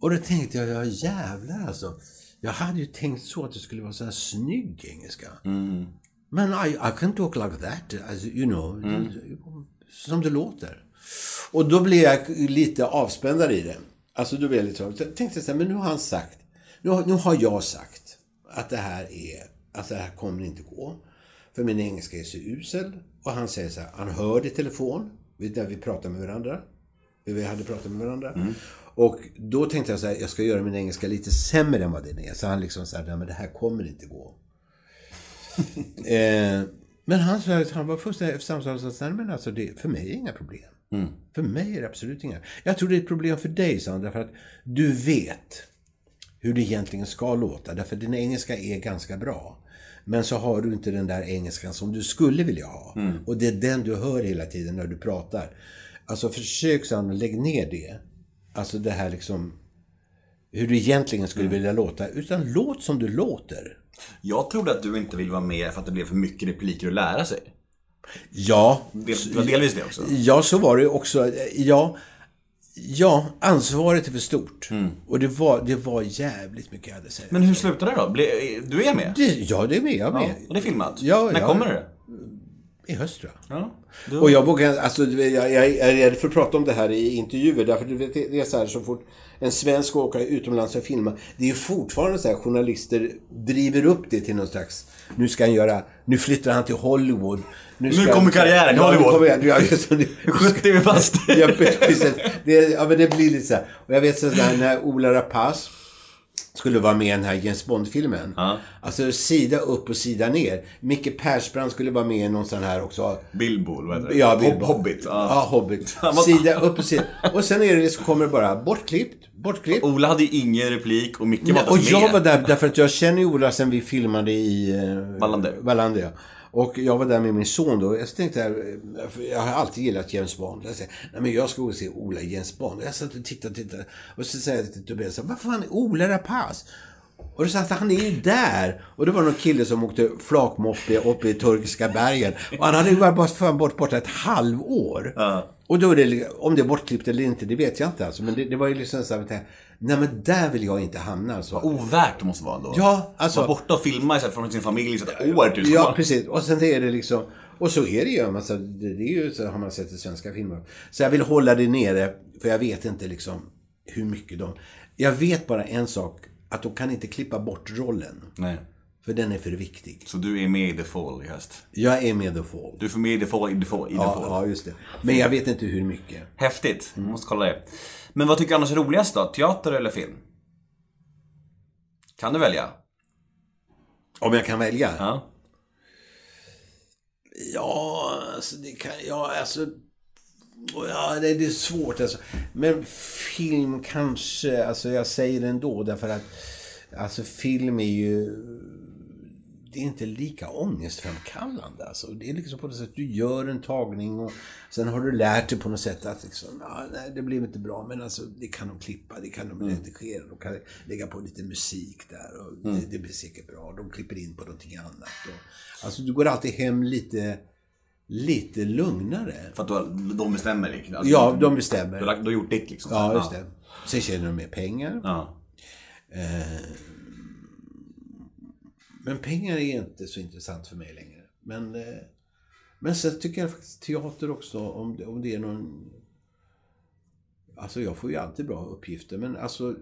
Och då tänkte jag, ja jävlar alltså. Jag hade ju tänkt så att det skulle vara så här snygg engelska. Men I, I can talk like that, as, you know. Som det låter. Och då blev jag lite avspändare i det. Alltså då blev jag lite. Jag tänkte så här, men nu har han sagt. Nu har, nu har jag sagt att det här är, att det här kommer inte gå. För min engelska är så usel. Och han säger så här, han hör det i telefon. Där vi pratar med varandra. Vi hade pratat med varandra. Och då tänkte jag så här, jag ska göra min engelska lite sämre än vad den är. Så han liksom så här, nej men det här kommer inte gå. eh, men han sa att han var fullständigt efter samtalet och sa, men alltså det, för mig är det inga problem. För mig är det absolut inga. Jag tror det är ett problem för dig, sa han, därför att du vet hur det egentligen ska låta. Därför din engelska är ganska bra. Men så har du inte den där engelskan som du skulle vilja ha. Och det är den du hör hela tiden när du pratar. Alltså försök, sa han, lägg ner det. Alltså det här liksom hur du egentligen skulle vilja låta. Utan låt som du låter. Jag trodde att du inte ville vara med för att det blev för mycket repliker att lära sig. Ja, Det var delvis det också. ja så var det också. Ja, ja ansvaret är för stort. Och det var, det var jävligt mycket jag hade säga. Men hur slutade det då? Du är med? det, ja, det är med. Jag är Ja, med. och det är filmat? Ja, När ja. kommer det? I höst tror jag. Ja. Du... Och jag vågar, alltså jag, jag är rädd för att prata om det här i intervjuer. Därför du vet, det är så här så fort en svensk åker utomlands och filmar. Det är fortfarande så här journalister driver upp det till någon slags, nu ska han göra, nu flyttar han till Hollywood. Nu ska- kommer karriären i Hollywood. Nu kommer jag, ja, just, nu, 70 är fast. Ja, precis. det, ja, men det blir lite så här. Och jag vet så där när Ola Rapace skulle vara med i den här James Bond-filmen. Ja. Alltså sida upp och sida ner. Micke Persbrandt skulle vara med i någon sån här också. Bilbo, vad heter det? Ja, Bilbo. Hobbit. Ja, Ja. Hobbit. Sida upp och sida. Och sen är det så kommer det bara bortklippt, bortklippt. Ola hade ju ingen replik och Micke var inte och ens jag med. var där därför att jag känner ju Ola sen vi filmade i... Eh, Wallander. Wallander, ja. Och jag var där med min son då. Jag tänkte här, för jag har alltid gillat James Bond. Jag säger, nej men jag ska gå och se Ola James Bond. Jag satt och tittade tittade. Och så säger jag till Tobias, vad fan är Ola Rapace? Och då sa han, han är ju där. Och det var någon kille som åkte flakmoppe uppe i turkiska bergen. Och han hade ju varit bort borta ett halvår. Och då är det, om det är bortklippt eller inte, det vet jag inte alltså. Men det, det var ju liksom så här, nej men där vill jag inte hamna alltså. Ovärt det måste vara då. Ja, alltså- Vara borta och filma istället från sin familj i ett år typ. Ja, precis. Och sen är det liksom... Och så är det ju. Alltså, det, är ju så har man sett i svenska filmer. Så jag vill hålla det nere, för jag vet inte liksom hur mycket de... Jag vet bara en sak, att de kan inte klippa bort rollen. Nej. För den är för viktig. Så du är med i The Fall i höst? Jag är med The Fall. Du får med i The Fall i The Fall. I The Ja, Fall. ja, just det. Men jag vet inte hur mycket. Häftigt. Måste kolla det. Men vad tycker du annars är roligast då? Teater eller film? Kan du välja? Om jag kan välja? Ja. Ja, alltså det kan... Ja, alltså... Ja, det, det är svårt alltså. Men film kanske, alltså jag säger det ändå därför att alltså film är ju det är inte lika ångestframkallande. Alltså. Det är liksom på något sätt, du gör en tagning och sen har du lärt dig på något sätt att liksom, ja, nej, det blev inte bra, men alltså det kan de klippa, det kan de redigera, de kan lägga på lite musik där och det, det blir säkert bra. De klipper in på någonting annat. Och, alltså du går alltid hem lite, lite lugnare. För att du de bestämmer liksom. Alltså, Ja, du- de Du bestämmer. lagt- du har gjort ditt liksom. Ja, just det. Sen tjänar de mer pengar. Ja. Men pengar är inte så intressant för mig längre. Men, eh, men sen tycker jag faktiskt teater också, om det, om det är någon... Alltså jag får ju alltid bra uppgifter, men alltså...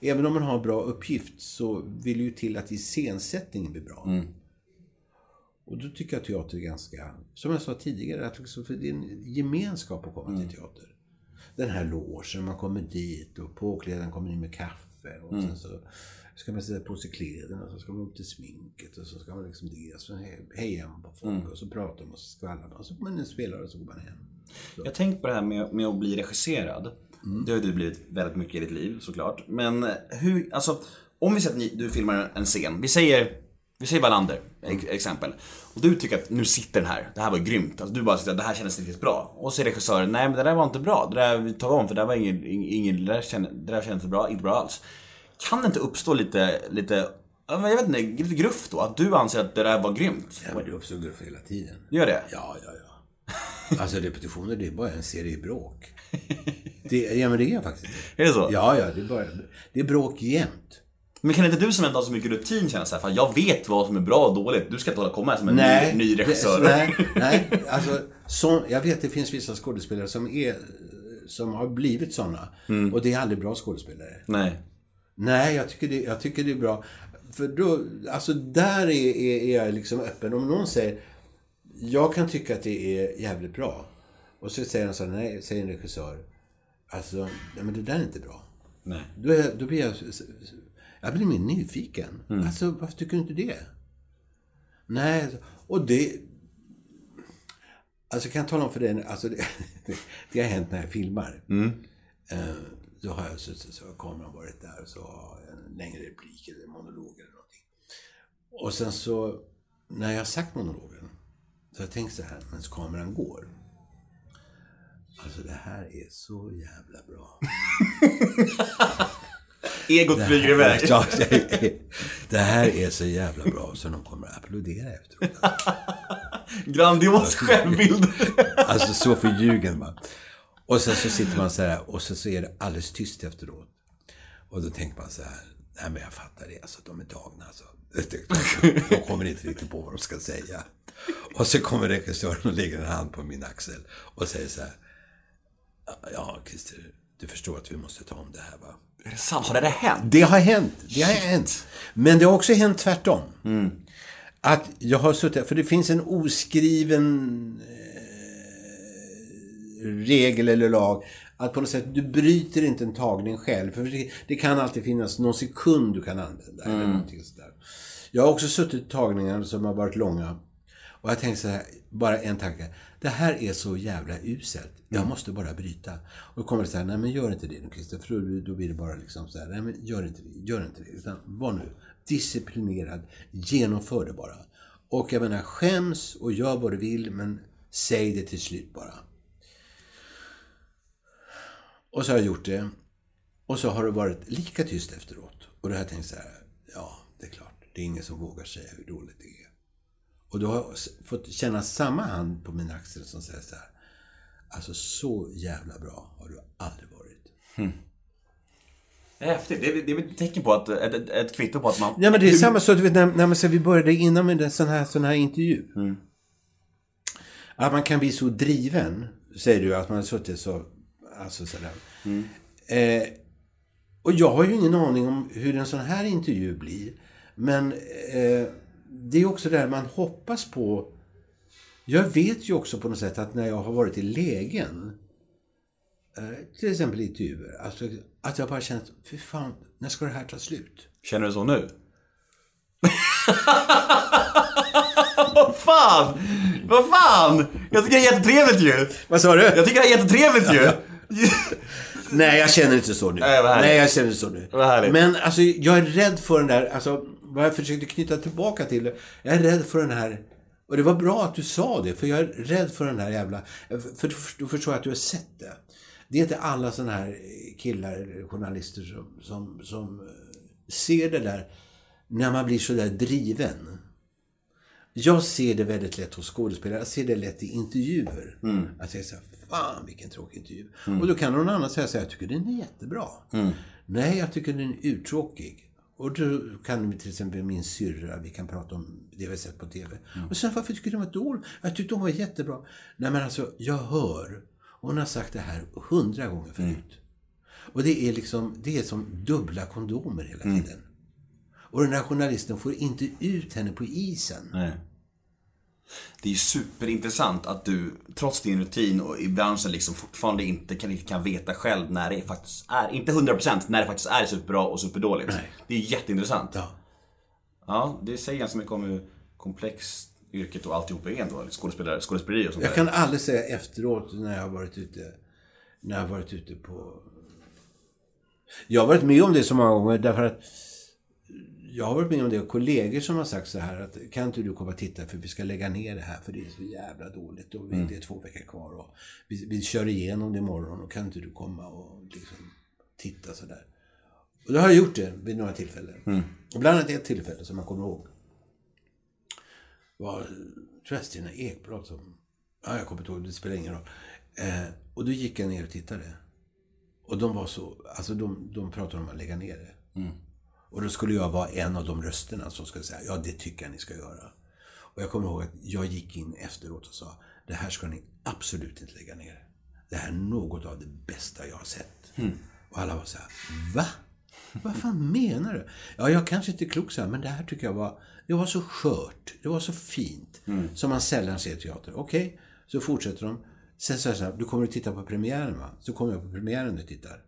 Även om man har bra uppgift så vill ju till att iscensättningen blir bra. Och då tycker jag teater är ganska, som jag sa tidigare, att liksom, för det är en gemenskap att komma till teater. Den här logen, man kommer dit och påklädaren kommer in med kaffe och sen så ska man sätta på sig kläderna och så ska man upp till sminket och så ska man liksom det. Så he- hejar man på folk och så pratar man och så skvallrar man så går man en spelare och så går man hem. Jag har tänkt på det här med, med att bli regisserad. Mm. Det har du blivit väldigt mycket i ditt liv såklart. Men eh, hur, alltså om vi säger att ni, du filmar en scen. Vi säger, vi säger Wallander, ex- exempel. Och du tycker att nu sitter den här, det här var grymt. Alltså, du bara att det här kändes riktigt bra. Och så säger regissören, nej men det där var inte bra. Det där vi tar om för det där var ingen, ingen det, där kände, det där kändes inte bra, inte bra alls. Kan det inte uppstå lite, lite, jag vet inte, lite gruff då? Att du anser att det där var grymt? Ja, men det uppstår gruff hela tiden. Gör det? Ja, ja, ja. Alltså repetitioner, det är bara en serie bråk. Det, ja, men det är faktiskt det. Är det så? Ja, ja, det är, bara, det är bråk jämt. Men kan inte du som inte har så mycket rutin känna såhär, fan jag vet vad som är bra och dåligt. Du ska inte hålla komma här som en Nej, ny, ny regissör. Det, nej, nej. Alltså, så, jag vet det finns vissa skådespelare som, är, som har blivit sådana. Och det är aldrig bra skådespelare. Nej. Nej, jag tycker det, jag tycker det är bra. För då, alltså där är, är, är jag liksom öppen. Om någon säger, jag kan tycka att det är jävligt bra. Och så säger han så här, nej, säger en regissör. Alltså, nej men det där är inte bra. Nej. Då, är, då blir jag, jag blir mer nyfiken. Mm. Alltså, varför tycker du inte det? Nej, och det... Alltså kan jag tala om för dig, alltså det, det har hänt när jag filmar. Eh, Då har jag suttit så har kameran varit där och så har jag en längre replik eller monolog eller någonting. Och sen så, när jag har sagt monologen, så har jag tänkt så här, medan kameran går. Alltså det här är så jävla bra. Egot flyger iväg. Ja, det- det här är så jävla bra så de kommer att applådera efteråt. Grandios självbild. Alltså så förljugen va. Och sen så sitter man så här och så, så är det alldeles tyst efteråt. Och då tänker man så här, nej men jag fattar det, alltså de är tagna alltså. De kommer inte riktigt på vad de ska säga. Och så kommer regissören och lägger en hand på min axel och säger så här, ja Christer, du förstår att vi måste ta om det här va. Är det sant? Har det hänt? Det har hänt. Det har hänt. Men det har också hänt tvärtom. Att jag har suttit, för det finns en oskriven regel eller lag. Att på något sätt, du bryter inte en tagning själv. För det, det kan alltid finnas någon sekund du kan använda. Eller någonting sådär. Jag har också suttit tagningar som har varit långa. Och jag tänkte så här, bara en tanke. Det här är så jävla uselt. Jag måste bara bryta. Och då kommer det så här, nej men gör inte det nu Christer. För då blir det bara liksom så här, nej men gör inte det, gör inte det. Utan var nu disciplinerad, genomför det bara. Och jag menar, skäms och gör vad du vill, men säg det till slut bara. Och så har jag gjort det. Och så har det varit lika tyst efteråt. Och då har jag tänkt så här, ja, det är klart. Det är ingen som vågar säga hur dåligt det är. Och då har jag fått känna samma hand på min axel som säger så här. Alltså så jävla bra har du aldrig varit. Är häftigt. Det är, det är ett tecken på att, ett, ett, kvitto på att man... Ja men det är samma sak, du vet, när, när man, så vi började innan med en sån här, sån här intervju. Att man kan bli så driven, säger du, att man har suttit så, alltså sådär. Eh, och jag har ju ingen aning om hur en sån här intervju blir. Men eh, det är också där man hoppas på. Jag vet ju också på något sätt att när jag har varit i lägen, eh, till exempel i intervjuer, alltså, att jag bara känt, fy fan, när ska det här ta slut? Känner du så nu? Vad fan! Vad fan! Jag tycker det är jättetrevligt ju! Vad sa du? Jag tycker det är jättetrevligt ju! Nej, jag känner inte så nu. Nej. Nej, jag känner inte så nu. Men alltså, jag är rädd för den där, alltså, vad jag försökte knyta tillbaka till, jag är rädd för den här, och det var bra att du sa det, för jag är rädd för den här jävla, för då förstår jag att du har sett det. Det är inte alla sådana här killar, journalister som, som, som eh, ser det där, när man blir så där driven. Jag ser det väldigt lätt hos skådespelare. Jag ser det lätt i intervjuer. Att jag säger fan vilken tråkig intervju. Och då kan någon annan säga så här, jag tycker den är jättebra. Nej, jag tycker den är uttråkig. Och då kan vi till exempel min syrra, vi kan prata om det vi har sett på TV. Och sen varför tycker du den var dålig? Jag tyckte hon var jättebra. Nej men alltså, jag hör. Hon har sagt det här hundra gånger förut. Och det är liksom, det är som dubbla kondomer hela tiden. Och den här journalisten får inte ut henne på isen. Nej. Det är ju superintressant att du, trots din rutin och i branschen liksom fortfarande inte kan, kan veta själv när det faktiskt är, inte 100% när det faktiskt är superbra och superdåligt. Det är jätteintressant. Ja. Ja, det säger ganska mycket om hur komplext yrket och alltihop är ändå. Skådespelare, skådespeleri och sånt Jag kan aldrig säga efteråt när jag har varit ute, när jag har varit ute på... Jag har varit med om det så många gånger därför att jag har varit med om det och kollegor som har sagt så här att kan inte du komma och titta för vi ska lägga ner det här för det är så jävla dåligt och vi- det är två veckor kvar och vi, vi kör igenom det imorgon och kan inte du komma och liksom titta så där. Och då har jag gjort det vid några tillfällen. Och bland annat ett tillfälle som man kommer ihåg var, tror jag, Stina Ekblad som... Ja, jag kommer inte ihåg, det spelar ingen roll. Eh, och då gick jag ner och tittade. Och de var så... Alltså de, de pratade om att lägga ner det. Och då skulle jag vara en av de rösterna som skulle säga, ja det tycker jag ni ska göra. Och jag kommer ihåg att jag gick in efteråt och sa, det här ska ni absolut inte lägga ner. Det här är något av det bästa jag har sett. Och alla var så här, va? Vad fan menar du? Ja, jag kanske inte är klok så här, men det här tycker jag var, det var så skört. Det var så fint. Som man sällan ser i teater. Okej, så fortsätter de. Sen säger jag så här, du kommer att titta på premiären va? Så kommer jag på premiären och tittar.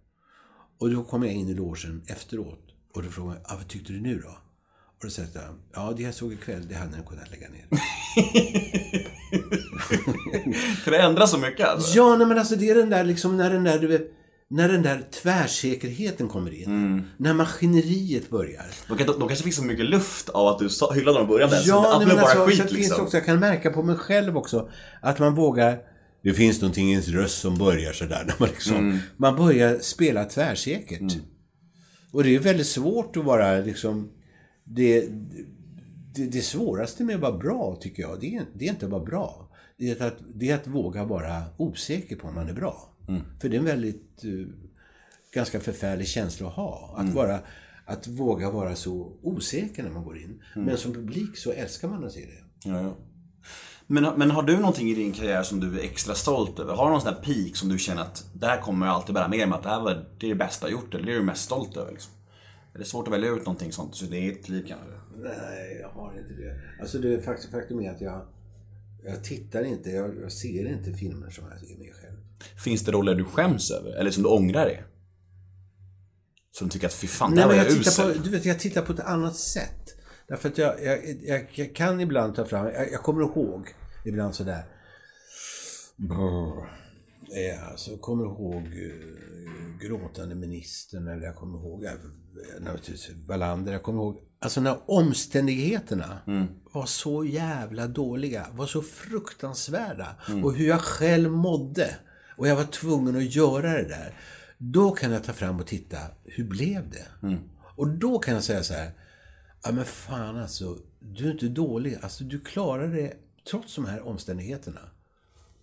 Och då kommer jag in i logen efteråt. Och då frågar jag, ah, vad tyckte du nu då? Och då säger jag, ja det jag såg ikväll, det hade ni kunnat lägga ner. Kan det ändras så mycket alltså? Ja, nej, men alltså det är den där liksom när den där, du vet, när den där tvärsäkerheten kommer in. När maskineriet börjar. De, kan, de kanske fick så mycket luft av att du sa- hyllade dem i början. där, så Ja, det nej, men bara alltså, skit så finns liksom. det också, jag kan märka på mig själv också, att man vågar det finns någonting i ens röst som börjar sådär. När man, liksom, man börjar spela tvärsäkert. Och det är väldigt svårt att vara liksom... Det, det, det svåraste med att vara bra, tycker jag, det är, det är inte att vara bra. Det är att, det är att våga vara osäker på om man är bra. För det är en väldigt... eh, ganska förfärlig känsla att ha. Att, vara, att våga vara så osäker när man går in. Men som publik så älskar man att se det. Ja, ja. Men, men har du någonting i din karriär som du är extra stolt över? Har du någon sån där peak som du känner att det här kommer jag alltid bära med mig att det här var det, är det bästa jag gjort eller det är du mest stolt över? Liksom? Är det svårt att välja ut någonting sånt så det är ett liv kanske? Nej, jag har inte det. Alltså det faktum, faktum är att jag, jag tittar inte, jag, jag ser inte filmer som jag är med själv. Finns det roller du skäms över? Eller som du ångrar dig? Som du tycker att fy fan, Nej, där var men jag, jag tittar usel. på, du vet, jag tittar på ett annat sätt. Därför att jag, jag, jag, jag kan ibland ta fram, jag, jag kommer ihåg ibland sådär. Brr. Eh, alltså, jag kommer ihåg eh, Gråtande ministern, eller jag kommer ihåg naturligtvis Wallander. Jag kommer ihåg, alltså när omständigheterna var så jävla dåliga, var så fruktansvärda. Och hur jag själv mådde. Och jag var tvungen att göra det där. Då kan jag ta fram och titta, hur blev det? Och då kan jag säga så här, ja men fan alltså, du är inte dålig. Alltså du klarar det trots de här omständigheterna.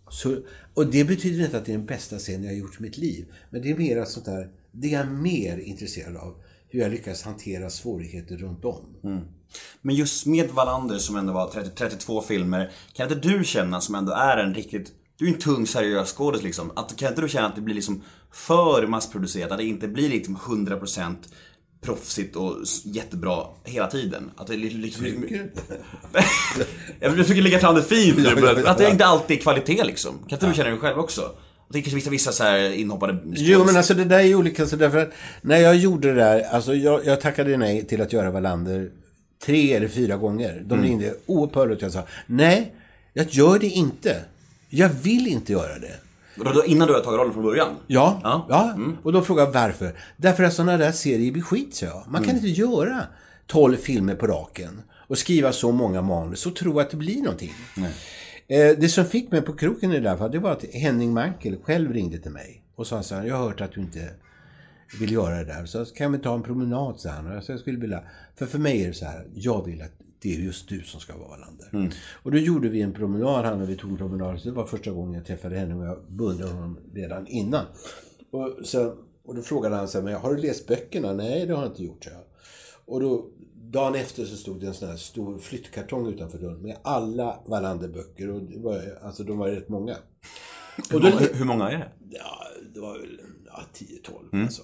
Så, och det betyder inte att det är den bästa scenen jag har gjort i mitt liv. Men det är mer sånt där, det är jag mer intresserad av. Hur jag lyckas hantera svårigheter runt om. Mm. Men just med Wallander som ändå var 30, 32 filmer, kan inte du känna som ändå är en riktigt du är en tung seriös skådis liksom. Att, kan inte du känna att det blir liksom för massproducerat? Att det inte blir liksom 100% proffsigt och jättebra hela tiden? Att det är liksom... jag försöker lägga fram det fint nu, att det inte alltid är kvalitet liksom. Kan inte du känna det själv också? Det är kanske vissa, vissa så här inhoppade Jo, men alltså det där är olika. Så därför att när jag gjorde det där, alltså jag, jag tackade nej till att göra Wallander tre eller fyra gånger. De ringde oupphörligt och jag sa, nej, jag gör det inte. Jag vill inte göra det. Då, innan du har tagit rollen från början? Ja, Ja. ja. och då frågade jag varför. Därför att sådana där serier blir skit, sa jag. Man kan inte göra 12 filmer på raken och skriva så många manus och tro att det blir någonting. Eh, det som fick mig på kroken i det där fallet, det var att Henning Mankell själv ringde till mig och sa så här, jag har hört att du inte vill göra det där. Så kan vi ta en promenad, så han. Och jag sa, jag skulle vilja... För för mig är det så här, jag vill att det är just du som ska vara Wallander. Och då gjorde vi en promenad, han och vi tog en promenad. Så det var första gången jag träffade henne och jag beundrade honom redan innan. Och, så, och då frågade han så här, men har du läst böckerna? Nej, det har jag inte gjort, så. Och då, dagen efter så stod det en sån här stor flyttkartong utanför dörren med alla Wallander-böcker. Och det var, alltså de var rätt många. Hur, många, hur många är det? Ja, det var väl ja, 10-12 alltså.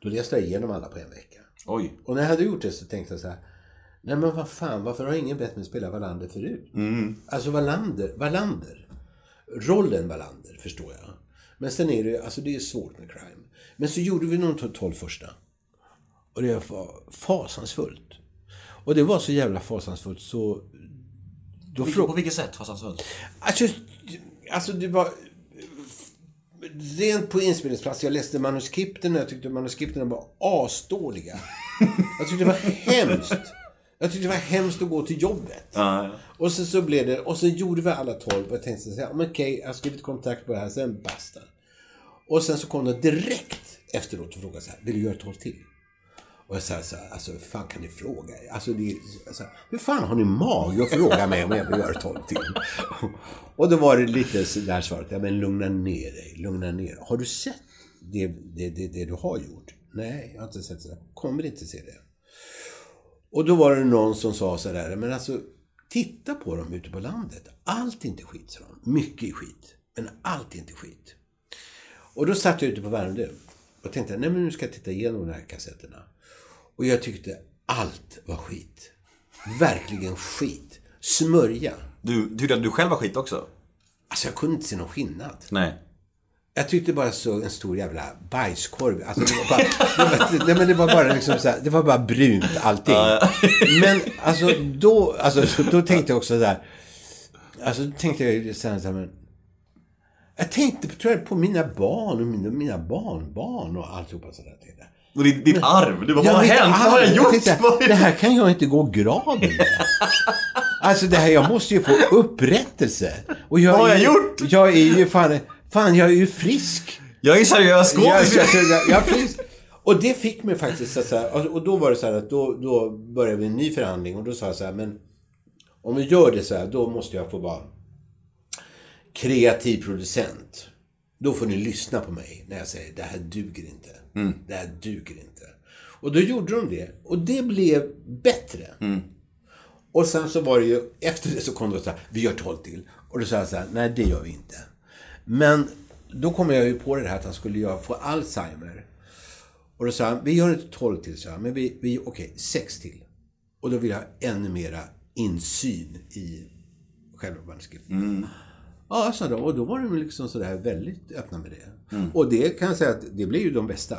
Då läste jag igenom alla på en vecka. Oj. Och när jag hade gjort det så tänkte jag så här. Nej men vad fan, varför har ingen bett mig spela Wallander förut? Alltså Wallander, Wallander. Rollen Wallander förstår jag. Men sen är det ju, alltså det är svårt med crime. Men så gjorde vi de 12 första. Och det var fasansfullt. Och det var så jävla fasansfullt så... Då På, på vilket sätt? Alltså, Alltså, alltså det var... Rent på inspelningsplats, jag läste manuskripten och jag tyckte manuskripten var asdåliga. Jag tyckte det var hemskt. Jag tyckte det var hemskt att gå till jobbet. ja. Och sen så blev det, och så gjorde vi alla tolv och jag tänkte så här, men okej, jag har skrivit kontrakt på det här, sen basta. Och sen så kom det direkt efteråt och frågade så här, vill du göra tolv till? Och jag sa så här, alltså hur fan kan ni fråga? Alltså, det, alltså, hur fan har ni mag att fråga mig om jag vill göra tolv till? Och då var det lite så där svaret, ja men lugna ner dig, lugna ner dig. Har du sett det, det, det, det du har gjort? Nej, jag har inte sett det. Kommer inte se det. Och då var det någon som sa så där, men alltså titta på dem ute på landet. Allt är inte skit, sa de. Mycket är skit, men allt är inte skit. Och då satt jag ute på Värmdö och tänkte, nej men nu ska jag titta igenom de här kassetterna. Och jag tyckte allt var skit. Verkligen skit. Smörja. Du tyckte att du själv var skit också? Alltså jag kunde inte se någon skillnad. Nej. Jag tyckte bara så en stor jävla bajskorv. Alltså det var bara, nej, men det var bara liksom så här, det var bara brunt allting. Men alltså då, alltså då tänkte jag också där. Alltså då tänkte jag ju så här, så här men. Jag tänkte tror jag, på mina barn och mina, mina barnbarn och alltihopa sådär. Och ditt, ditt arv. Du bara, vad har hänt? Vad har jag arv. gjort? tänkte, det här kan jag inte gå graden med. Alltså det här, jag måste ju få upprättelse. Och jag Vad har jag gjort? Jag är ju fan, fan jag är ju frisk. Jag är seriös Jag, jag, skådis. jag, jag, finns. Och det fick mig faktiskt att så här, och- då var det så här att då, då började vi en ny förhandling och då sa jag så här, men om vi gör det så här, då måste jag få vara kreativ producent. Då får ni lyssna på mig när jag säger det här duger inte. Det här duger inte. Och då gjorde de det. Och det blev bättre. Och sen så var det ju, efter det så kom det så här, vi gör 12 till. Och då sa jag så här, nej det gör vi inte. Men då kom jag ju på det här att han skulle göra, få Alzheimer. Och då sa han, vi gör inte 12 till, så här, men vi, vi okej, 6 till. Och då vill jag ha ännu mera insyn i själva manuskriptet. Ja, sa de. Och då var de liksom sådär väldigt öppna med det. Och det kan jag säga att det blir ju de bästa.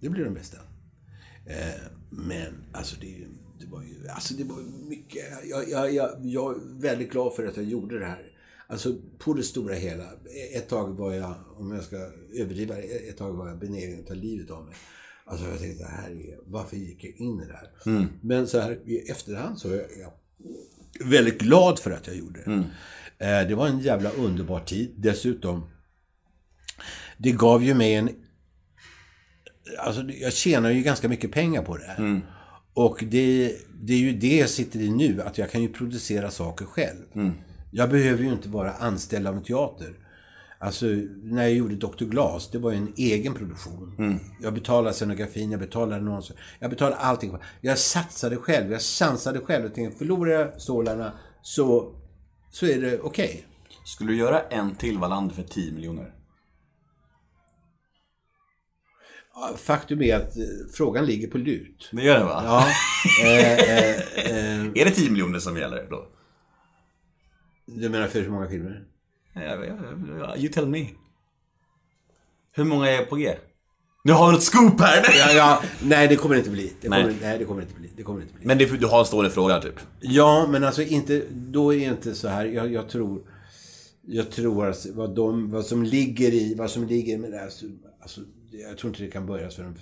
Det blir de bästa. Eh, men alltså det, det var ju alltså det var ju mycket. Jag, jag, jag, jag är väldigt glad för att jag gjorde det här. Alltså på det stora hela. Ett tag var jag, om jag ska överdriva, ett tag var jag benägen att ta livet av mig. Alltså jag tänkte, det här är, varför gick jag in i det här? Men så här i efterhand så är jag väldigt glad för att jag gjorde det. Eh, Det var en jävla underbar tid. Dessutom, det gav ju mig en... Alltså jag tjänar ju ganska mycket pengar på det här. Och det, det är ju det jag sitter i nu, att jag kan ju producera saker själv. Jag behöver ju inte vara anställd av en teater. Alltså, när jag gjorde Dr. Glas, det var ju en egen produktion. Jag betalade scenografin, jag betalade annonser. Jag betalade allting. Jag satsade själv, jag chansade själv. Jag tänkte, förlorar jag stålarna så, så är det okej. Skulle du göra en till Wallander för 10 miljoner? Faktum är att eh, frågan ligger på lut. Det gör det va? Ja, eh, eh, eh, Är det 10 miljoner som gäller då? Du menar för hur många filmer? You tell me. Hur många är på G? Nu har vi något scoop här! Ja, ja, nej, det kommer det inte bli. Det kommer, Nej. nej. det kommer det inte bli. Det kommer det inte bli. Men det du har en stående fråga typ. Ja, men alltså inte, då är det inte så här. Jag, jag tror, jag tror att vad, de, vad som ligger i, vad som ligger med det här, så- alltså, jag tror inte det kan börja förrän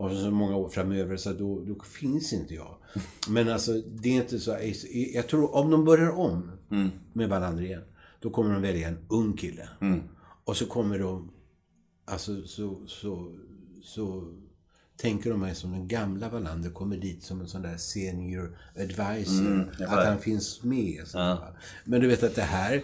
om så många år framöver, så då, då finns inte jag. Men alltså, det är inte så, jag tror om de börjar om med Wallander igen, då kommer de välja en ung kille. Och så kommer de, alltså så, så, så tänker de mig som den gamla Wallander kommer dit som en sån där senior advisor. att han finns med. Så ja. Men du vet att det här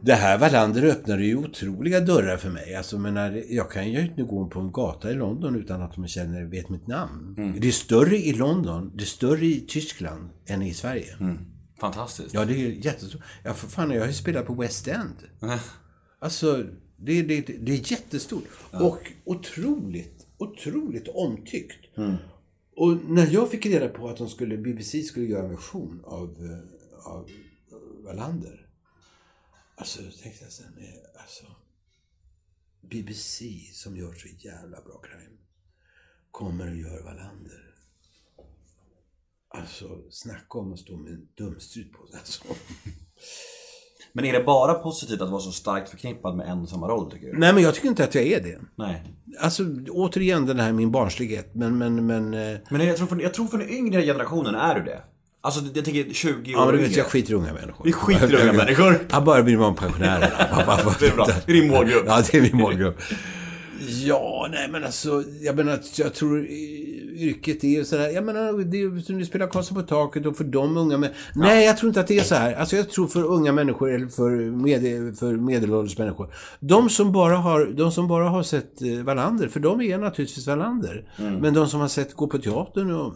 det här Wallander öppnade ju otroliga dörrar för mig. Alltså, menar, jag kan ju inte gå på en gata i London utan att de känner, vet mitt namn. Det är större i London, det är större i Tyskland än i Sverige. Fantastiskt. Ja, det är jättestort. Ja, för fan, jag har ju spelat på West End. Alltså, det, det, det är jättestort. Och otroligt, otroligt omtyckt. Och när jag fick reda på att de skulle, BBC skulle göra en version av, eh, av Wallander. Alltså, då tänkte jag sen, alltså. BBC som gör så jävla bra crime. Kommer och gör Wallander. Alltså, snacka om att stå med en dumstrut på sig. Alltså. Men är det bara positivt att vara så starkt förknippad med en och samma roll tycker du? Nej, men jag tycker inte att jag är det. Nej. Alltså, återigen den här min barnslighet. Men, men, men... eh, Men jag tror, för, jag tror för den yngre generationen är du det. Alltså jag tänker 20 år Ja, men du vet, jag skiter i unga människor. Vi skiter i unga människor. Jag bara bryr mig om pensionärerna. Det är bra. Det är din målgrupp. Ja, det är min målgrupp. Ja, nej men alltså, jag menar, jag tror eh, yrket är sådär, jag menar, det är du spelar Karlsson på taket och för de unga men Nej, jag tror inte att det är så här. Alltså jag tror för unga människor eller för, med, för medelålders människor. De som bara har, de som bara har sett eh, Wallander, för de är naturligtvis Wallander. Men de som har sett gå på teatern och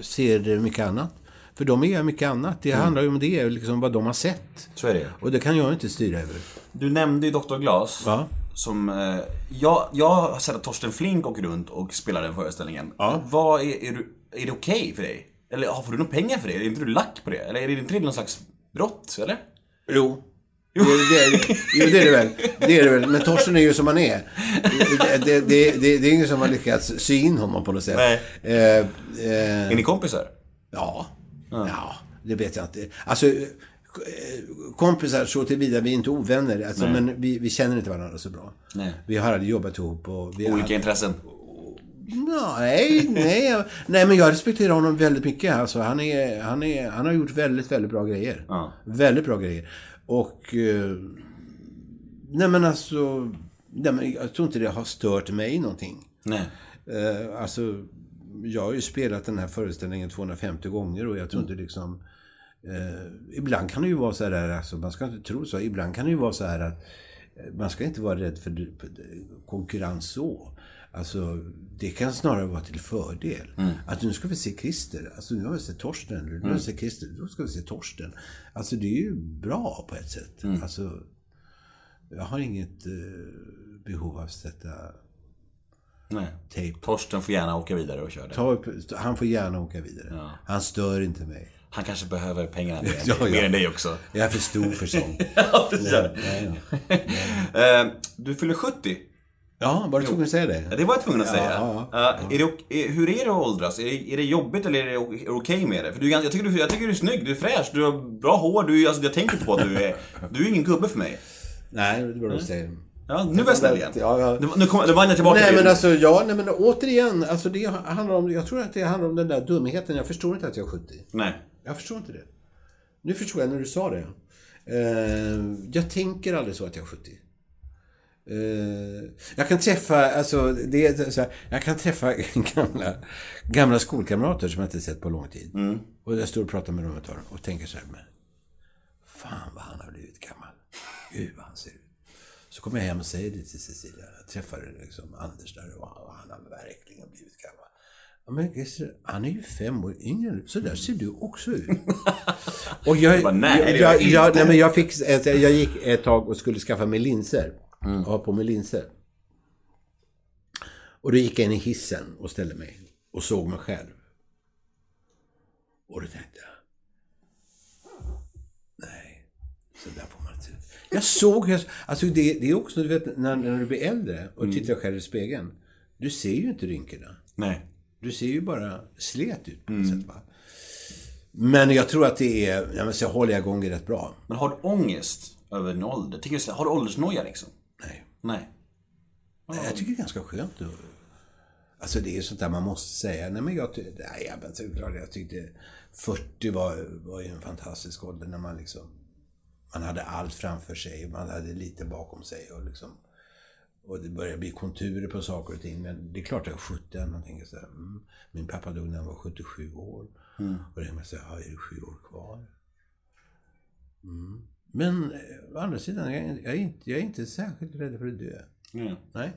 ser mycket annat. För de är mycket annat. Det handlar ju om det, liksom vad de har sett. Så är det Och det kan jag inte styra över. Du nämnde ju Dr. Glas. Ja. Som, eh, jag, jag har sett att Torsten Flink åker runt och spelar den föreställningen. Ja. Vad är, är, du, är det okej för dig? Eller har- får du några pengar för det? Är inte du lack på det? Eller är det inte någon slags brott? Eller? Jo. Det, det, jo, det är det väl. Det är det väl. Men Torsten är ju som han är. Det, det, det, det, det är ingen som har lyckats sy in honom på något sätt. Nej. Eh, eh, Är ni kompisar? ja. Ja. det vet jag inte. Alltså, eh, kompisar så tillvida vi är inte ovänner. Alltså, men vi, vi känner inte varandra så bra. Nej. Vi har aldrig jobbat ihop. Och vi Olika hade, intressen? Nej, nej, nej, men jag respekterar honom väldigt mycket. Alltså, han, är, han, är, han har gjort väldigt, väldigt bra grejer. Ja. Väldigt bra grejer. Och... Eh, nej, men alltså... Nej, men jag tror inte det har stört mig någonting. Nej. Eh, alltså, jag har ju spelat den här föreställningen 250 gånger och jag tror inte liksom... Eh, ibland kan det ju vara så här, alltså, man ska inte tro så, ibland kan det ju vara så här att eh, man ska inte vara rädd för konkurrens så. Alltså, det kan snarare vara till fördel. Att nu ska vi se Christer, alltså nu har vi sett Torsten, nu har vi sett Christer, då ska vi se Torsten. Alltså det är ju bra på ett sätt. Alltså, jag har inget eh, behov av att sätta Nej. tejp Torsten får gärna åka vidare och köra det. Ta han får gärna åka vidare. Han stör inte mig. Han kanske behöver pengarna mer, Ja, ja. mer än dig också. Jag är för stor för sånt. Ja, ja, ja. Eh, Du fyller 70. Ja, var du tvungen att säga det? Ja, det var jag tvungen att säga. Ja, Uh, är det, hur är det att åldras? Är det, är det jobbigt eller är det okej med det? För du, jag, tycker du, jag tycker du är snygg, du är fräsch, du har bra hår, du, alltså, jag tänker på att du är... Du är ingen gubbe för mig. Nej, det är bra att säga. Ja, nu var jag snäll igen. Ja, ja. Nu, nu, kom, nu vann jag tillbaka Nej men alltså, ja, nej men återigen, alltså det handlar om, jag tror att det handlar om den där dumheten. Jag förstår inte att jag är 70. Nej. Jag förstår inte det. Nu förstår jag när du sa det. Eh, jag tänker aldrig så att jag är 70. Eh, jag kan träffa, alltså, det är så här, jag kan träffa gamla, gamla skolkamrater som jag inte sett på lång tid. Och jag står och pratar med dem ett tag och tänker så här, men fan vad han har blivit gammal. Gud vad han ser ut. Så kommer jag hem och säger det till Cecilia. Jag träffade liksom Anders där och han har verkligen blivit gammal. Men han är ju fem år yngre. Så där ser du också ut. och jag, bara, nej, jag, jag, jag nej, men jag, fick, jag gick ett tag och skulle skaffa mig linser. Och ha på mig linser. Och då gick jag in i hissen och ställde mig. Och såg mig själv. Och då tänkte jag. Nej, så där får. Jag såg, jag- alltså det, det är också, du vet, när, när du blir äldre och tittar själv i spegeln. Du ser ju inte rynkorna. Nej. Du ser ju bara slet ut på något sätt. Va? Men jag tror att det är, ja, men så håller jag igång rätt bra. Men har du ångest över din ålder? Tycker du, har du åldersnoja liksom? Nej. Nej. Nej, Jag tycker det är ganska skönt att... Alltså det är sånt där man måste säga. Nej men jag nej, jag, jag tyckte 40 var, var ju en fantastisk ålder när man liksom... Man hade allt framför sig och man hade lite bakom sig och liksom... Och det började bli konturer på saker och ting. Men det är klart att jag är 70 man tänker så här, mm, Min pappa dog när han var 77 år. Och det är man säger, ja, är det sju år kvar? Mm. Men eh, å andra sidan, jag, är- jag, är inte, jag är inte särskilt rädd för att dö. Mm. Nej,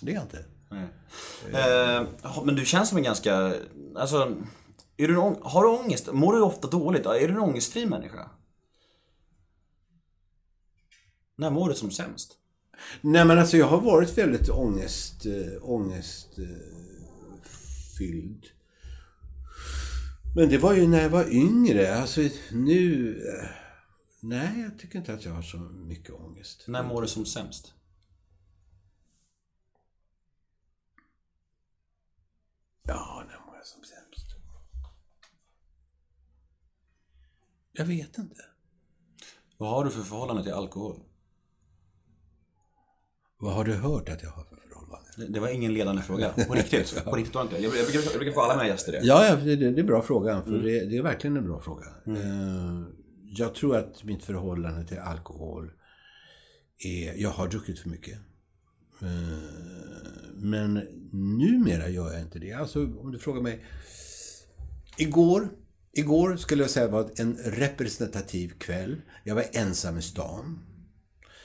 det är jag inte. Eh, men du känns som en ganska... Alltså, är du en, har du ångest? Mår du ofta dåligt? Är du en ångestfri människa? När mår du som sämst? Nej men alltså jag har varit väldigt ångest, äh, ångest äh, fylld. Men det var ju när jag var yngre. Alltså nu... eh, nej, jag tycker inte att jag har så mycket ångest. När mår du som sämst? Ja, när mår jag som sämst? Jag vet inte. Vad har du för förhållande till alkohol? Vad har du hört att jag har för förhållande? Det, det var ingen ledande fråga. På riktigt. På riktigt var inte. Jag, jag, brukar- jag brukar få alla mina gäster det. Ja, ja det, det är en bra fråga. För det, det är verkligen en bra fråga. Eh, Jag tror att mitt förhållande till alkohol är... Jag har druckit för mycket. Eh, Men numera gör jag inte det. Alltså, om du frågar mig... Igår, igår skulle jag säga var en representativ kväll. Jag var ensam i stan.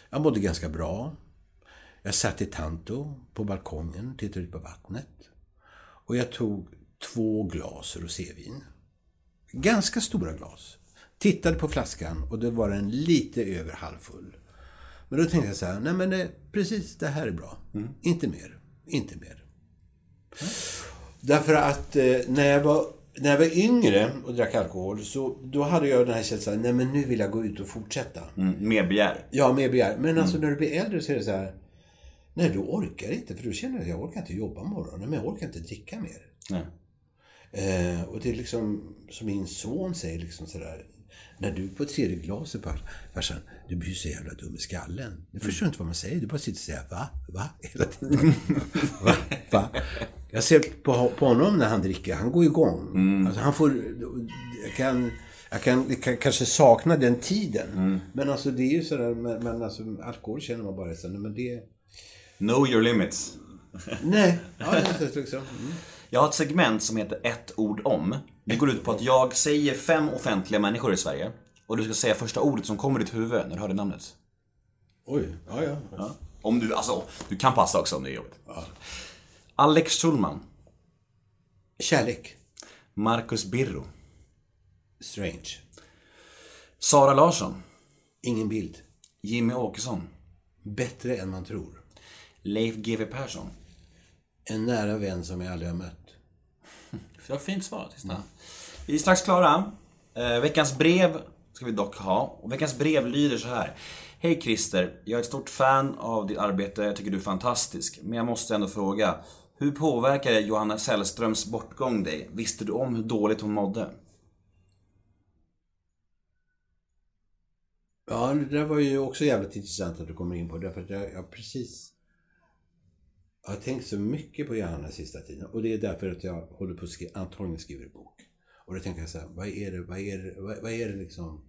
Jag mådde ganska bra. Jag satt i Tanto på balkongen, tittade ut på vattnet. Och jag tog två glas rosévin. Ganska stora glas. Tittade på flaskan och då var den lite över halvfull. Men då tänkte jag så här, nej men det, precis, det här är bra. Inte mer. Inte mer. Därför att eh, när, jag var, när jag var yngre och drack alkohol så då hade jag den här känslan, nej men nu vill jag gå ut och fortsätta. Mm, mer begär. Ja, mer begär. Men alltså när du blir äldre så är det så här, nej du orkar inte. För du känner att jag orkar inte jobba morgonen, men jag orkar inte dricka mer. Nej. Eh, och det är liksom, som min son säger liksom sådär, när du på tredje glaset bara, farsan, du blir ju så jävla dum i skallen. Du förstår inte vad man säger, du bara sitter och säger va, va, hela tiden. va, va. Jag ser på, på honom när han dricker, han går igång. Alltså han får, jag kan, jag kan, kan kanske sakna den tiden. Men alltså det är ju sådär, men, men alltså alkohol känner man bara så, men det, Know your limits. nej, ja, det är liksom. Mm. Jag har ett segment som heter ett ord om. Det går ut på att jag säger fem offentliga människor i Sverige. Och du ska säga första ordet som kommer i ditt huvud när du hör det namnet. Oj, ja, ja. Ja. Om du, alltså, du kan passa också om det är jobbigt. Alex Schulman. Kärlek. Marcus Birro. Strange. Sara Larsson. Ingen bild. Jimmy Åkesson. Bättre än man tror. Leif GW Persson. En nära vän som jag aldrig har mött. Det var fint svar, sista. Vi är strax klara. Eh, veckans brev ska vi dock ha. Och veckans brev lyder så här. Hej Christer, jag är ett stort fan av ditt arbete, jag tycker du är fantastisk. Men jag måste ändå fråga, hur påverkade Johanna Sällströms bortgång dig? Visste du om hur dåligt hon mådde? Ja, det där var ju också jävligt intressant att du kommer in på. Därför att jag, jag precis... Jag har tänkt så mycket på Johanna sista tiden. Och det är därför att jag håller på att skriva, antagligen skriver en bok. Och då tänker jag så här, vad är det, vad är det, vad, vad är det liksom...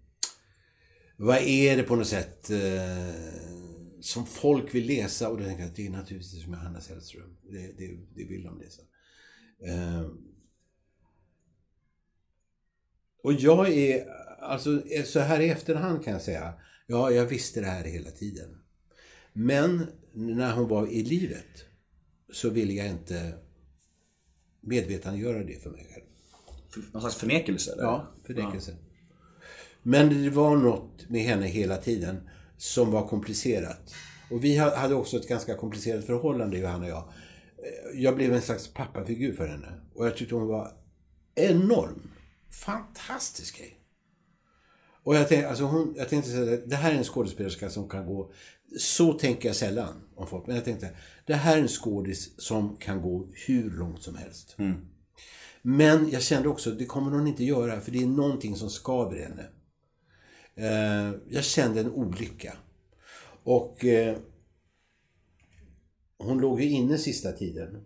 Vad är det på något sätt eh, som folk vill läsa? Och då tänker jag att det är naturligtvis som Johanna Sällström. Det, det, det vill de läsa. Eh, och jag är, alltså eh, så här i efterhand kan jag säga, ja, jag visste det här hela tiden. Men när hon var i livet så ville jag inte medvetandegöra det för mig själv. Någon slags förnekelse eller? Ja, förnekelse. Men det var något med henne hela tiden som var komplicerat. Och vi ha- hade också ett ganska komplicerat förhållande, Johanna och jag. Eh, Jag blev en slags pappafigur för henne. Och jag tyckte hon var enorm. Fantastisk grej. Och jag tänkte, alltså hon, jag tänkte säga att det här är en skådespelerska som kan gå... Så tänker jag sällan om folk. Men jag tänkte, det här är en skådis som kan gå hur långt som helst. Men jag kände också, det kommer hon inte göra, för det är någonting som skaver henne. Eh, jag kände en olycka. Och eh, hon låg ju inne sista tiden.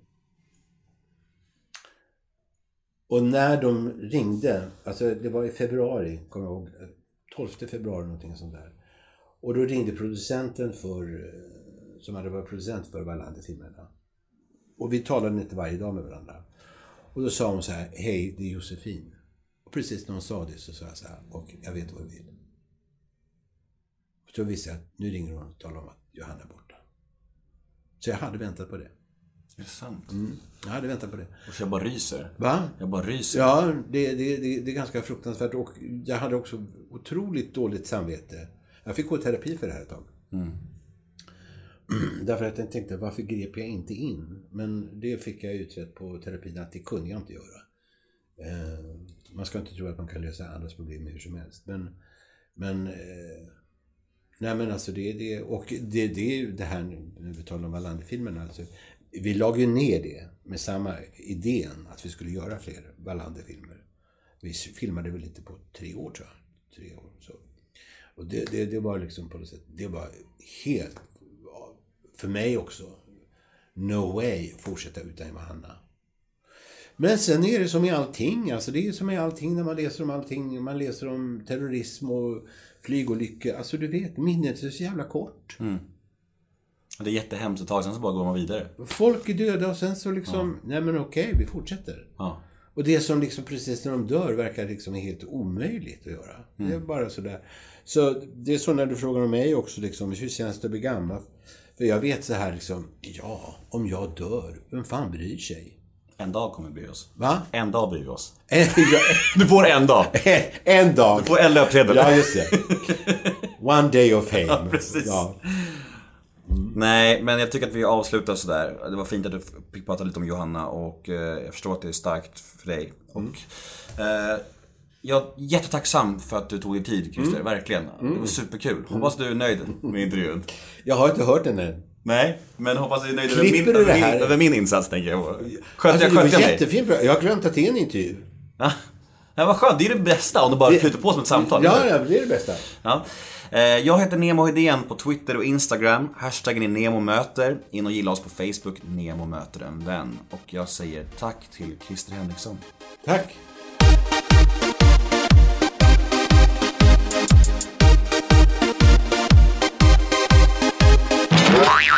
Och när de ringde, alltså det var i februari, kommer jag ihåg, 12 februari någonting sånt där. Och då ringde producenten för, eh, som hade varit producent för Wallander-filmerna. Och vi talade inte varje dag med varandra. Och då sa hon så här, hej det är Josefin. Och precis när hon sa det så sa jag så här, och jag vet vad du vill. Och så visste jag att nu ringer hon och talar om att Johanna är borta. Så jag hade väntat på det. Är det sant? Jag hade väntat på det. Och så jag bara ryser. Va? Jag bara ryser. Ja, det, det, det, det är ganska fruktansvärt. Och jag hade också otroligt dåligt samvete. Jag fick gå i terapi för det här ett tag. Därför att jag tänkte, varför grep jag inte in? Men det fick jag utrett på terapin att det kunde jag inte göra. Eh, man ska inte tro att man kan lösa andras problem hur som helst. Men, men eh, nej men alltså det är det. Och det, det är ju det här, nu, vi talar om Wallander-filmerna. Alltså, vi lag ju ner det med samma idén att vi skulle göra fler Wallander-filmer. Vi filmade väl inte på tre år tror jag. Tre år, så. Och det, det, det var liksom på något sätt, det var helt, för mig också, no way att fortsätta utan Johanna. Men sen är det som i allting, alltså det är som i allting när man läser om allting, man läser om terrorism och flygolyckor, alltså du vet, minnet är så jävla kort. Det är jättehemskt ett tag, sen så bara går man vidare. Folk är döda och sen så liksom, nej men okej, vi fortsätter. Ja. Och det som liksom precis när de dör verkar liksom helt omöjligt att göra. Det är bara sådär. Så det är så när du frågar om mig också liksom, hur känns det att bli gammal? För jag vet så här liksom, ja, om jag dör, vem fan bryr sig? En dag kommer vi bry oss. Va? En dag bryr vi oss. Du får en dag. en dag. Du får en löpsedel. Ja, just det. One day of fame. precis. Ja. Nej, men jag tycker att vi avslutar sådär. Det var fint att du fick prata lite om Johanna och eh, jag förstår att det är starkt för dig. Och, eh, jag är jättetacksam för att du tog dig tid, Christer. Verkligen. Det var superkul. Hoppas du är nöjd med intervjun. Jag har inte hört den än. Nej, men hoppas du är nöjd över min, du över, min, insats, tänker jag. Skötte Alltså, jag, skötte jag mig? jättefint. Jag har glömt att det är en intervju. Ja. Ja, vad skönt. Det är det bästa om det bara flyter på som ett samtal. Ja, ja, det är det bästa. Ja. Eh, Jag heter Nemo Hedén på Twitter och Instagram. Hashtaggen är NEMOMÖTER. In och gilla oss på Facebook, Nemo möter en vän. Och jag säger tack till Christer Henriksson. Tack. Yeah.